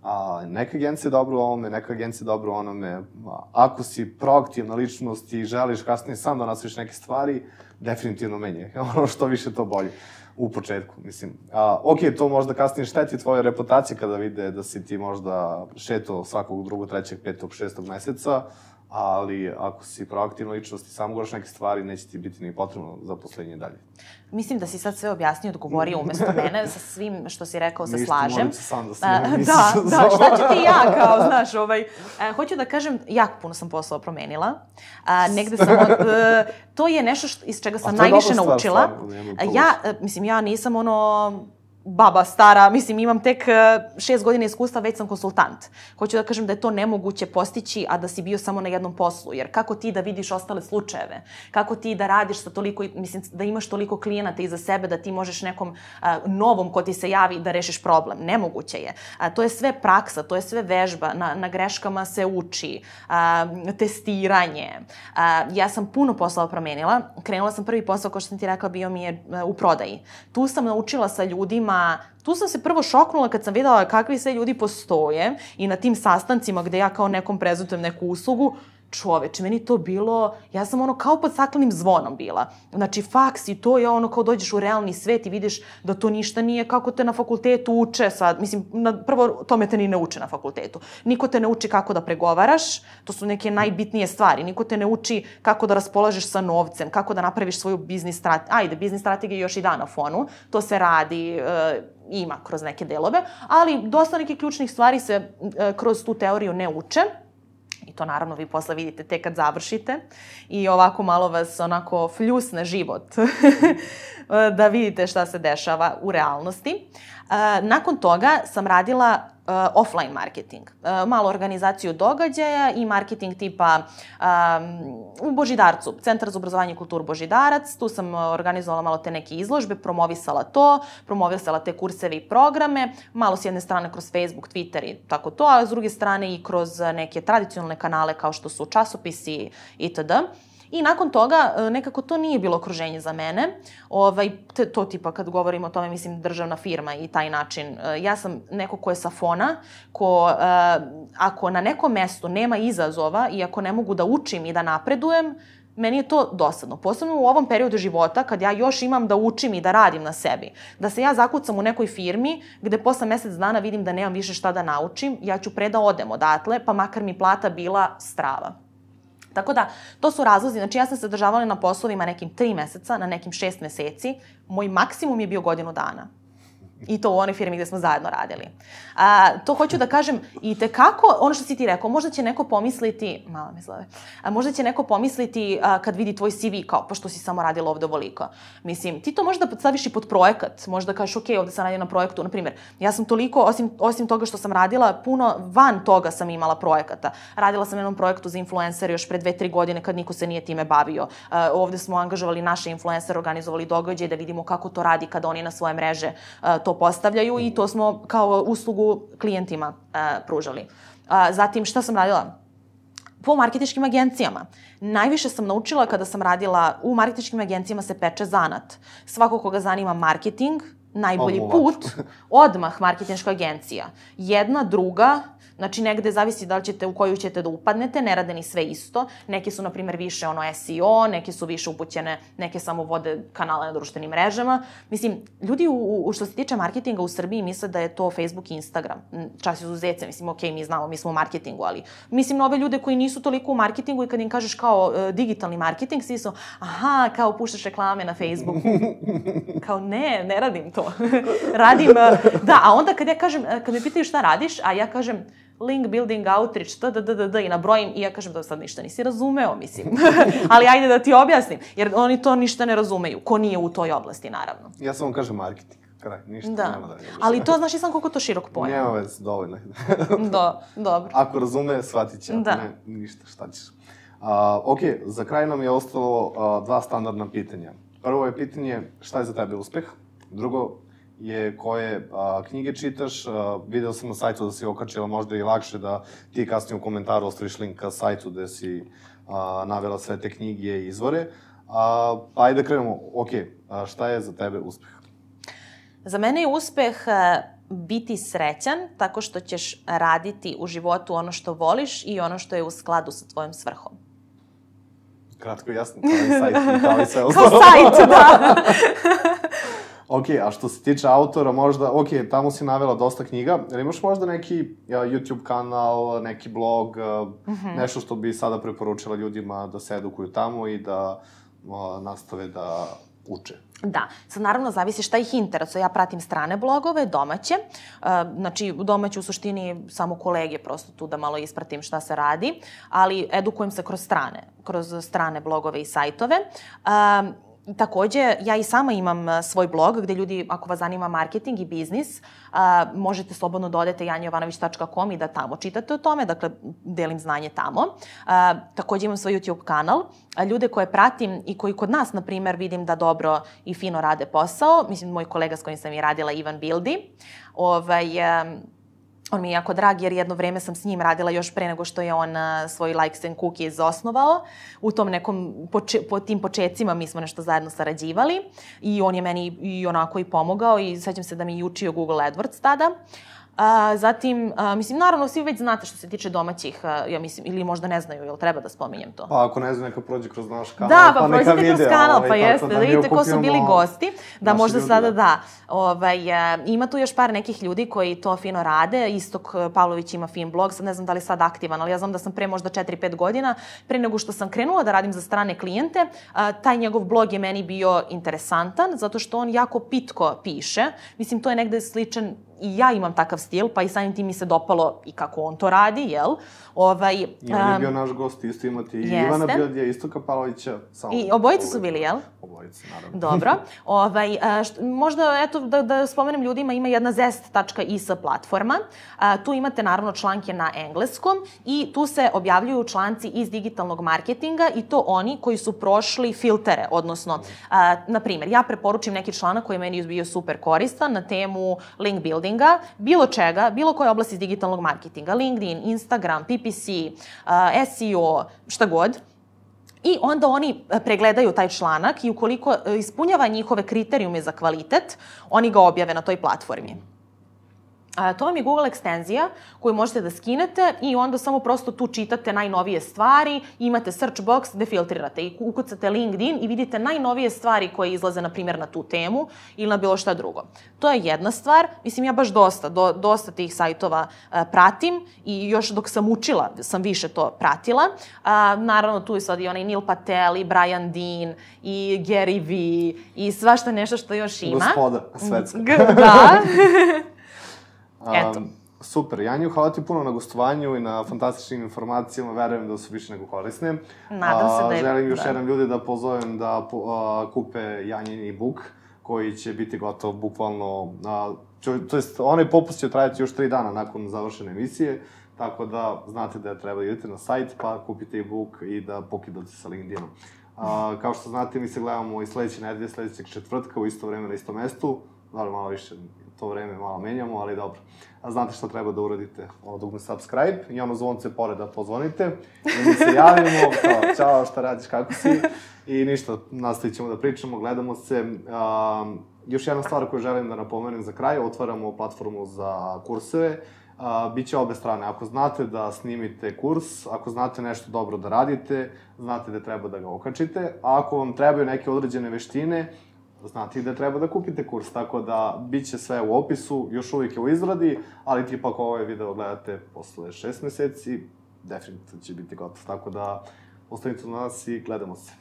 a, neka agencija je dobro u ovome, neka agencija je dobro u onome. A, ako si proaktivna ličnost i želiš kasnije sam da nastaviš neke stvari, definitivno menje. Ono što više to bolje u početku, mislim. A, ok, to možda kasnije šteti tvoje reputacije kada vide da si ti možda šeto svakog drugog, trećeg, petog, šestog meseca, ali ako si proaktivna ličnost i samo govoraš neke stvari, neće ti biti ni potrebno za poslednje dalje. Mislim da si sad sve objasnio, odgovorio umesto mene, sa svim što si rekao se slažem. Ništa, sam da se ne Da, da, šta ću ti ja, kao, znaš, ovaj, e, hoću da kažem, jako puno sam posao promenila. A, negde sam, od, e, to je nešto što, iz čega sam najviše naučila. Stvar, ja, e, mislim, ja nisam ono, baba stara, mislim imam tek e, šest godina iskustva, već sam konsultant. Hoću da kažem da je to nemoguće postići, a da si bio samo na jednom poslu, jer kako ti da vidiš ostale slučajeve? Kako ti da radiš sa toliko, mislim, da imaš toliko klijenata iza sebe da ti možeš nekom a, novom ko ti se javi da rešiš problem? Nemoguće je. A, to je sve praksa, to je sve vežba, na, na greškama se uči, a, testiranje. A, ja sam puno posla promenila, krenula sam prvi posao, kao što sam ti rekla, bio mi je a, u prodaji. Tu sam naučila sa ljudima ljudima, tu sam se prvo šoknula kad sam videla kakvi sve ljudi postoje i na tim sastancima gde ja kao nekom prezentujem neku uslugu, čoveče, meni to bilo, ja sam ono kao pod staklenim zvonom bila. Znači, faks i to je ono kao dođeš u realni svet i vidiš da to ništa nije kako te na fakultetu uče sad. Mislim, na, prvo, tome te ni ne uče na fakultetu. Niko te ne uči kako da pregovaraš, to su neke najbitnije stvari. Niko te ne uči kako da raspolažeš sa novcem, kako da napraviš svoju biznis strategiju. Ajde, biznis strategija još i da na fonu, to se radi, e, ima kroz neke delove, ali dosta nekih ključnih stvari se e, kroz tu teoriju ne uče I to naravno vi posle vidite tek kad završite i ovako malo vas onako fljusne život da vidite šta se dešava u realnosti. Nakon toga sam radila uh, offline marketing. Uh, malo organizaciju događaja i marketing tipa um, u Božidarcu, Centar za obrazovanje i kulturu Božidarac. Tu sam organizovala malo te neke izložbe, promovisala to, promovisala te kurseve i programe, malo s jedne strane kroz Facebook, Twitter i tako to, a s druge strane i kroz neke tradicionalne kanale kao što su časopisi itd. I nakon toga, e, nekako to nije bilo okruženje za mene. Ovaj, te, to tipa kad govorim o tome, mislim, državna firma i taj način. E, ja sam neko ko je sa fona, ko, e, ako na nekom mestu nema izazova i ako ne mogu da učim i da napredujem, meni je to dosadno. Posebno u ovom periodu života, kad ja još imam da učim i da radim na sebi. Da se ja zakucam u nekoj firmi, gde posle mesec dana vidim da nemam više šta da naučim, ja ću pre da odem odatle, pa makar mi plata bila strava. Tako da, to su razlozi. Znači, ja sam se državala na poslovima nekim tri meseca, na nekim šest meseci. Moj maksimum je bio godinu dana. I to u onoj firmi gde smo zajedno radili. A, to hoću da kažem i te kako, ono što si ti rekao, možda će neko pomisliti, mala mi zlove, a, možda će neko pomisliti a, kad vidi tvoj CV kao, pa što si samo radila ovde ovoliko. Mislim, ti to možda staviš i pod projekat, možda kažeš, ok, ovde sam radila na projektu, na primjer, ja sam toliko, osim, osim toga što sam radila, puno van toga sam imala projekata. Radila sam jednom projektu za influencer još pre dve, tri godine kad niko se nije time bavio. A, ovde smo angažovali naše influencere, organizovali događaje da vidimo kako to radi kada oni na svoje mreže a, to postavljaju i to smo kao uslugu klijentima uh, pružali. Uh, zatim, šta sam radila? Po marketičkim agencijama. Najviše sam naučila kada sam radila u marketičkim agencijama se peče zanat. Svako koga zanima marketing, najbolji put, odmah marketinška agencija. Jedna, druga, Znači, negde zavisi da li ćete, u koju ćete da upadnete, ne rade ni sve isto. Neke su, na primjer, više ono SEO, neke su više upućene, neke samo vode kanale na društvenim mrežama. Mislim, ljudi u, u, što se tiče marketinga u Srbiji misle da je to Facebook i Instagram. Čas izuzece, mislim, ok, mi znamo, mi smo u marketingu, ali mislim na ove ljude koji nisu toliko u marketingu i kad im kažeš kao uh, digitalni marketing, svi su, aha, kao puštaš reklame na Facebooku. kao, ne, ne radim to. radim, uh, da, a onda kad ja kažem, kad me pitaju šta radiš, a ja kažem, link building outreach, t, d, d, d, d, i nabrojim i ja kažem da sad ništa nisi razumeo, mislim. Ali ajde da ti objasnim, jer oni to ništa ne razumeju, ko nije u toj oblasti, naravno. Ja samo kažem marketing, kraj, ništa Da. nema da. Ali to, znaš i sam koliko to širok pojam. Nema veze, dovoljno. Do, dobro. Ako razume, shvatit će. Da. ne, ništa, šta ćeš. Uh, ok, za kraj nam je ostalo uh, dva standardna pitanja. Prvo je pitanje šta je za tebe uspeh? Drugo je koje a, knjige čitaš. A, video sam na sajtu da si okačila možda i lakše da ti kasnije u komentaru ostaviš link ka sajtu gde si a, navela sve te knjige i izvore. A, pa ajde da krenemo. Ok, a, šta je za tebe uspeh? Za mene je uspeh e, biti srećan tako što ćeš raditi u životu ono što voliš i ono što je u skladu sa tvojom svrhom. Kratko i jasno, kao i sajt, kao i sve Kao sajt, da. Ok, a što se tiče autora, možda, ok, tamo si navela dosta knjiga, jer imaš možda neki uh, YouTube kanal, neki blog, uh, mm -hmm. nešto što bi sada preporučila ljudima da se edukuju tamo i da uh, nastave da uče? Da, sad naravno zavisi šta ih interesuje. Ja pratim strane blogove, domaće. Uh, znači, domaće u suštini samo kolege, prosto tu da malo ispratim šta se radi, ali edukujem se kroz strane, kroz strane blogove i sajtove. Takođe, ja i sama imam a, svoj blog gde ljudi, ako vas zanima marketing i biznis, a, možete slobodno da odete janjovanović.com i da tamo čitate o tome, dakle, delim znanje tamo. A, takođe imam svoj YouTube kanal. A, ljude koje pratim i koji kod nas, na primer, vidim da dobro i fino rade posao, mislim, moj kolega s kojim sam i radila, Ivan Bildi, ovaj, a, On mi je jako drag jer jedno vreme sam s njim radila još pre nego što je on uh, svoj Likes and Cookies osnovao. U tom nekom, poče, po tim početcima mi smo nešto zajedno sarađivali i on je meni i onako i pomogao i sećam se da mi je učio Google AdWords tada. A, zatim, a, mislim, naravno, svi već znate što se tiče domaćih, a, ja mislim, ili možda ne znaju, jel treba da spominjem to? Pa ako ne znam, neka prođe kroz naš kanal, Da, pa, pa neka vide. kroz kanal, ovaj, pa tako jeste, da, vidite ko su bili gosti, da možda ljudi, sada da. Ovaj, e, ima tu još par nekih ljudi koji to fino rade, Istok e, Pavlović ima fin blog, sad ne znam da li je sad aktivan, ali ja znam da sam pre možda 4-5 godina, pre nego što sam krenula da radim za strane klijente, a, taj njegov blog je meni bio interesantan, zato što on jako pitko piše, mislim to je negde sličan i ja imam takav stil, pa i samim tim mi se dopalo i kako on to radi, jel? Ovaj, I on je bio naš gost, isto imati i jeste. Ivana Biodija, isto Kapalovića. Samo I obojice su bili, jel? Obojice, naravno. Dobro. Ovaj, a, št, možda, eto, da, da spomenem ljudima, ima jedna zest.is platforma. A, tu imate, naravno, članke na engleskom i tu se objavljuju članci iz digitalnog marketinga i to oni koji su prošli filtere, odnosno, a, na primjer, ja preporučim neki članak koji je meni bio super koristan na temu link buildinga, bilo čega, bilo koje oblasti iz digitalnog marketinga, LinkedIn, Instagram, PPC, a, SEO, šta god. I onda oni e, pregledaju taj članak i ukoliko e, ispunjava njihove kriterijume za kvalitet, oni ga objave na toj platformi. A, to vam je Google ekstenzija koju možete da skinete i onda samo prosto tu čitate najnovije stvari, imate search box gde filtrirate i ukucate LinkedIn i vidite najnovije stvari koje izlaze, na primjer, na tu temu ili na bilo šta drugo. To je jedna stvar. Mislim, ja baš dosta, do, dosta tih sajtova a, pratim i još dok sam učila sam više to pratila. A, naravno, tu je sad i onaj Neil Patel i Brian Dean i Gary Vee i svašta nešto što još ima. Gospoda svetska. G da. Eto. Um, super, Janju, hvala ti puno na gostovanju i na fantastičnim informacijama, verujem da su više nego korisne. Nadam se da je- Želim još da. jednom ljude da pozovem da po, a, kupe Janjin e-book, koji će biti gotov bukvalno, a, to jest, onaj popust će trajati još tri dana nakon završene emisije, tako da znate da treba da idete na sajt, pa kupite e-book i da pokidate sa LinkedInom. A, kao što znate, mi se gledamo i sledeće nedelje, sledećeg četvrtka u isto vreme na istom mestu, naravno malo više to vreme malo menjamo, ali dobro. A znate šta treba da uradite? Ono dugme subscribe i ono zvonce pored da pozvonite. I mi se javimo, kao, čao, šta radiš, kako si? I ništa, nastavit ćemo da pričamo, gledamo se. Um, još jedna stvar koju želim da napomenem za kraj, otvaramo platformu za kurseve, a, biće obe strane. Ako znate da snimite kurs, ako znate nešto dobro da radite, znate da treba da ga okačite, a ako vam trebaju neke određene veštine, Da znate da treba da kupite kurs, tako da bit će sve u opisu, još uvijek je u izradi, ali tipak ovaj video gledate posle šest meseci, definitivno će biti gotov, tako da ostanite na nas i gledamo se.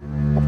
Thank you.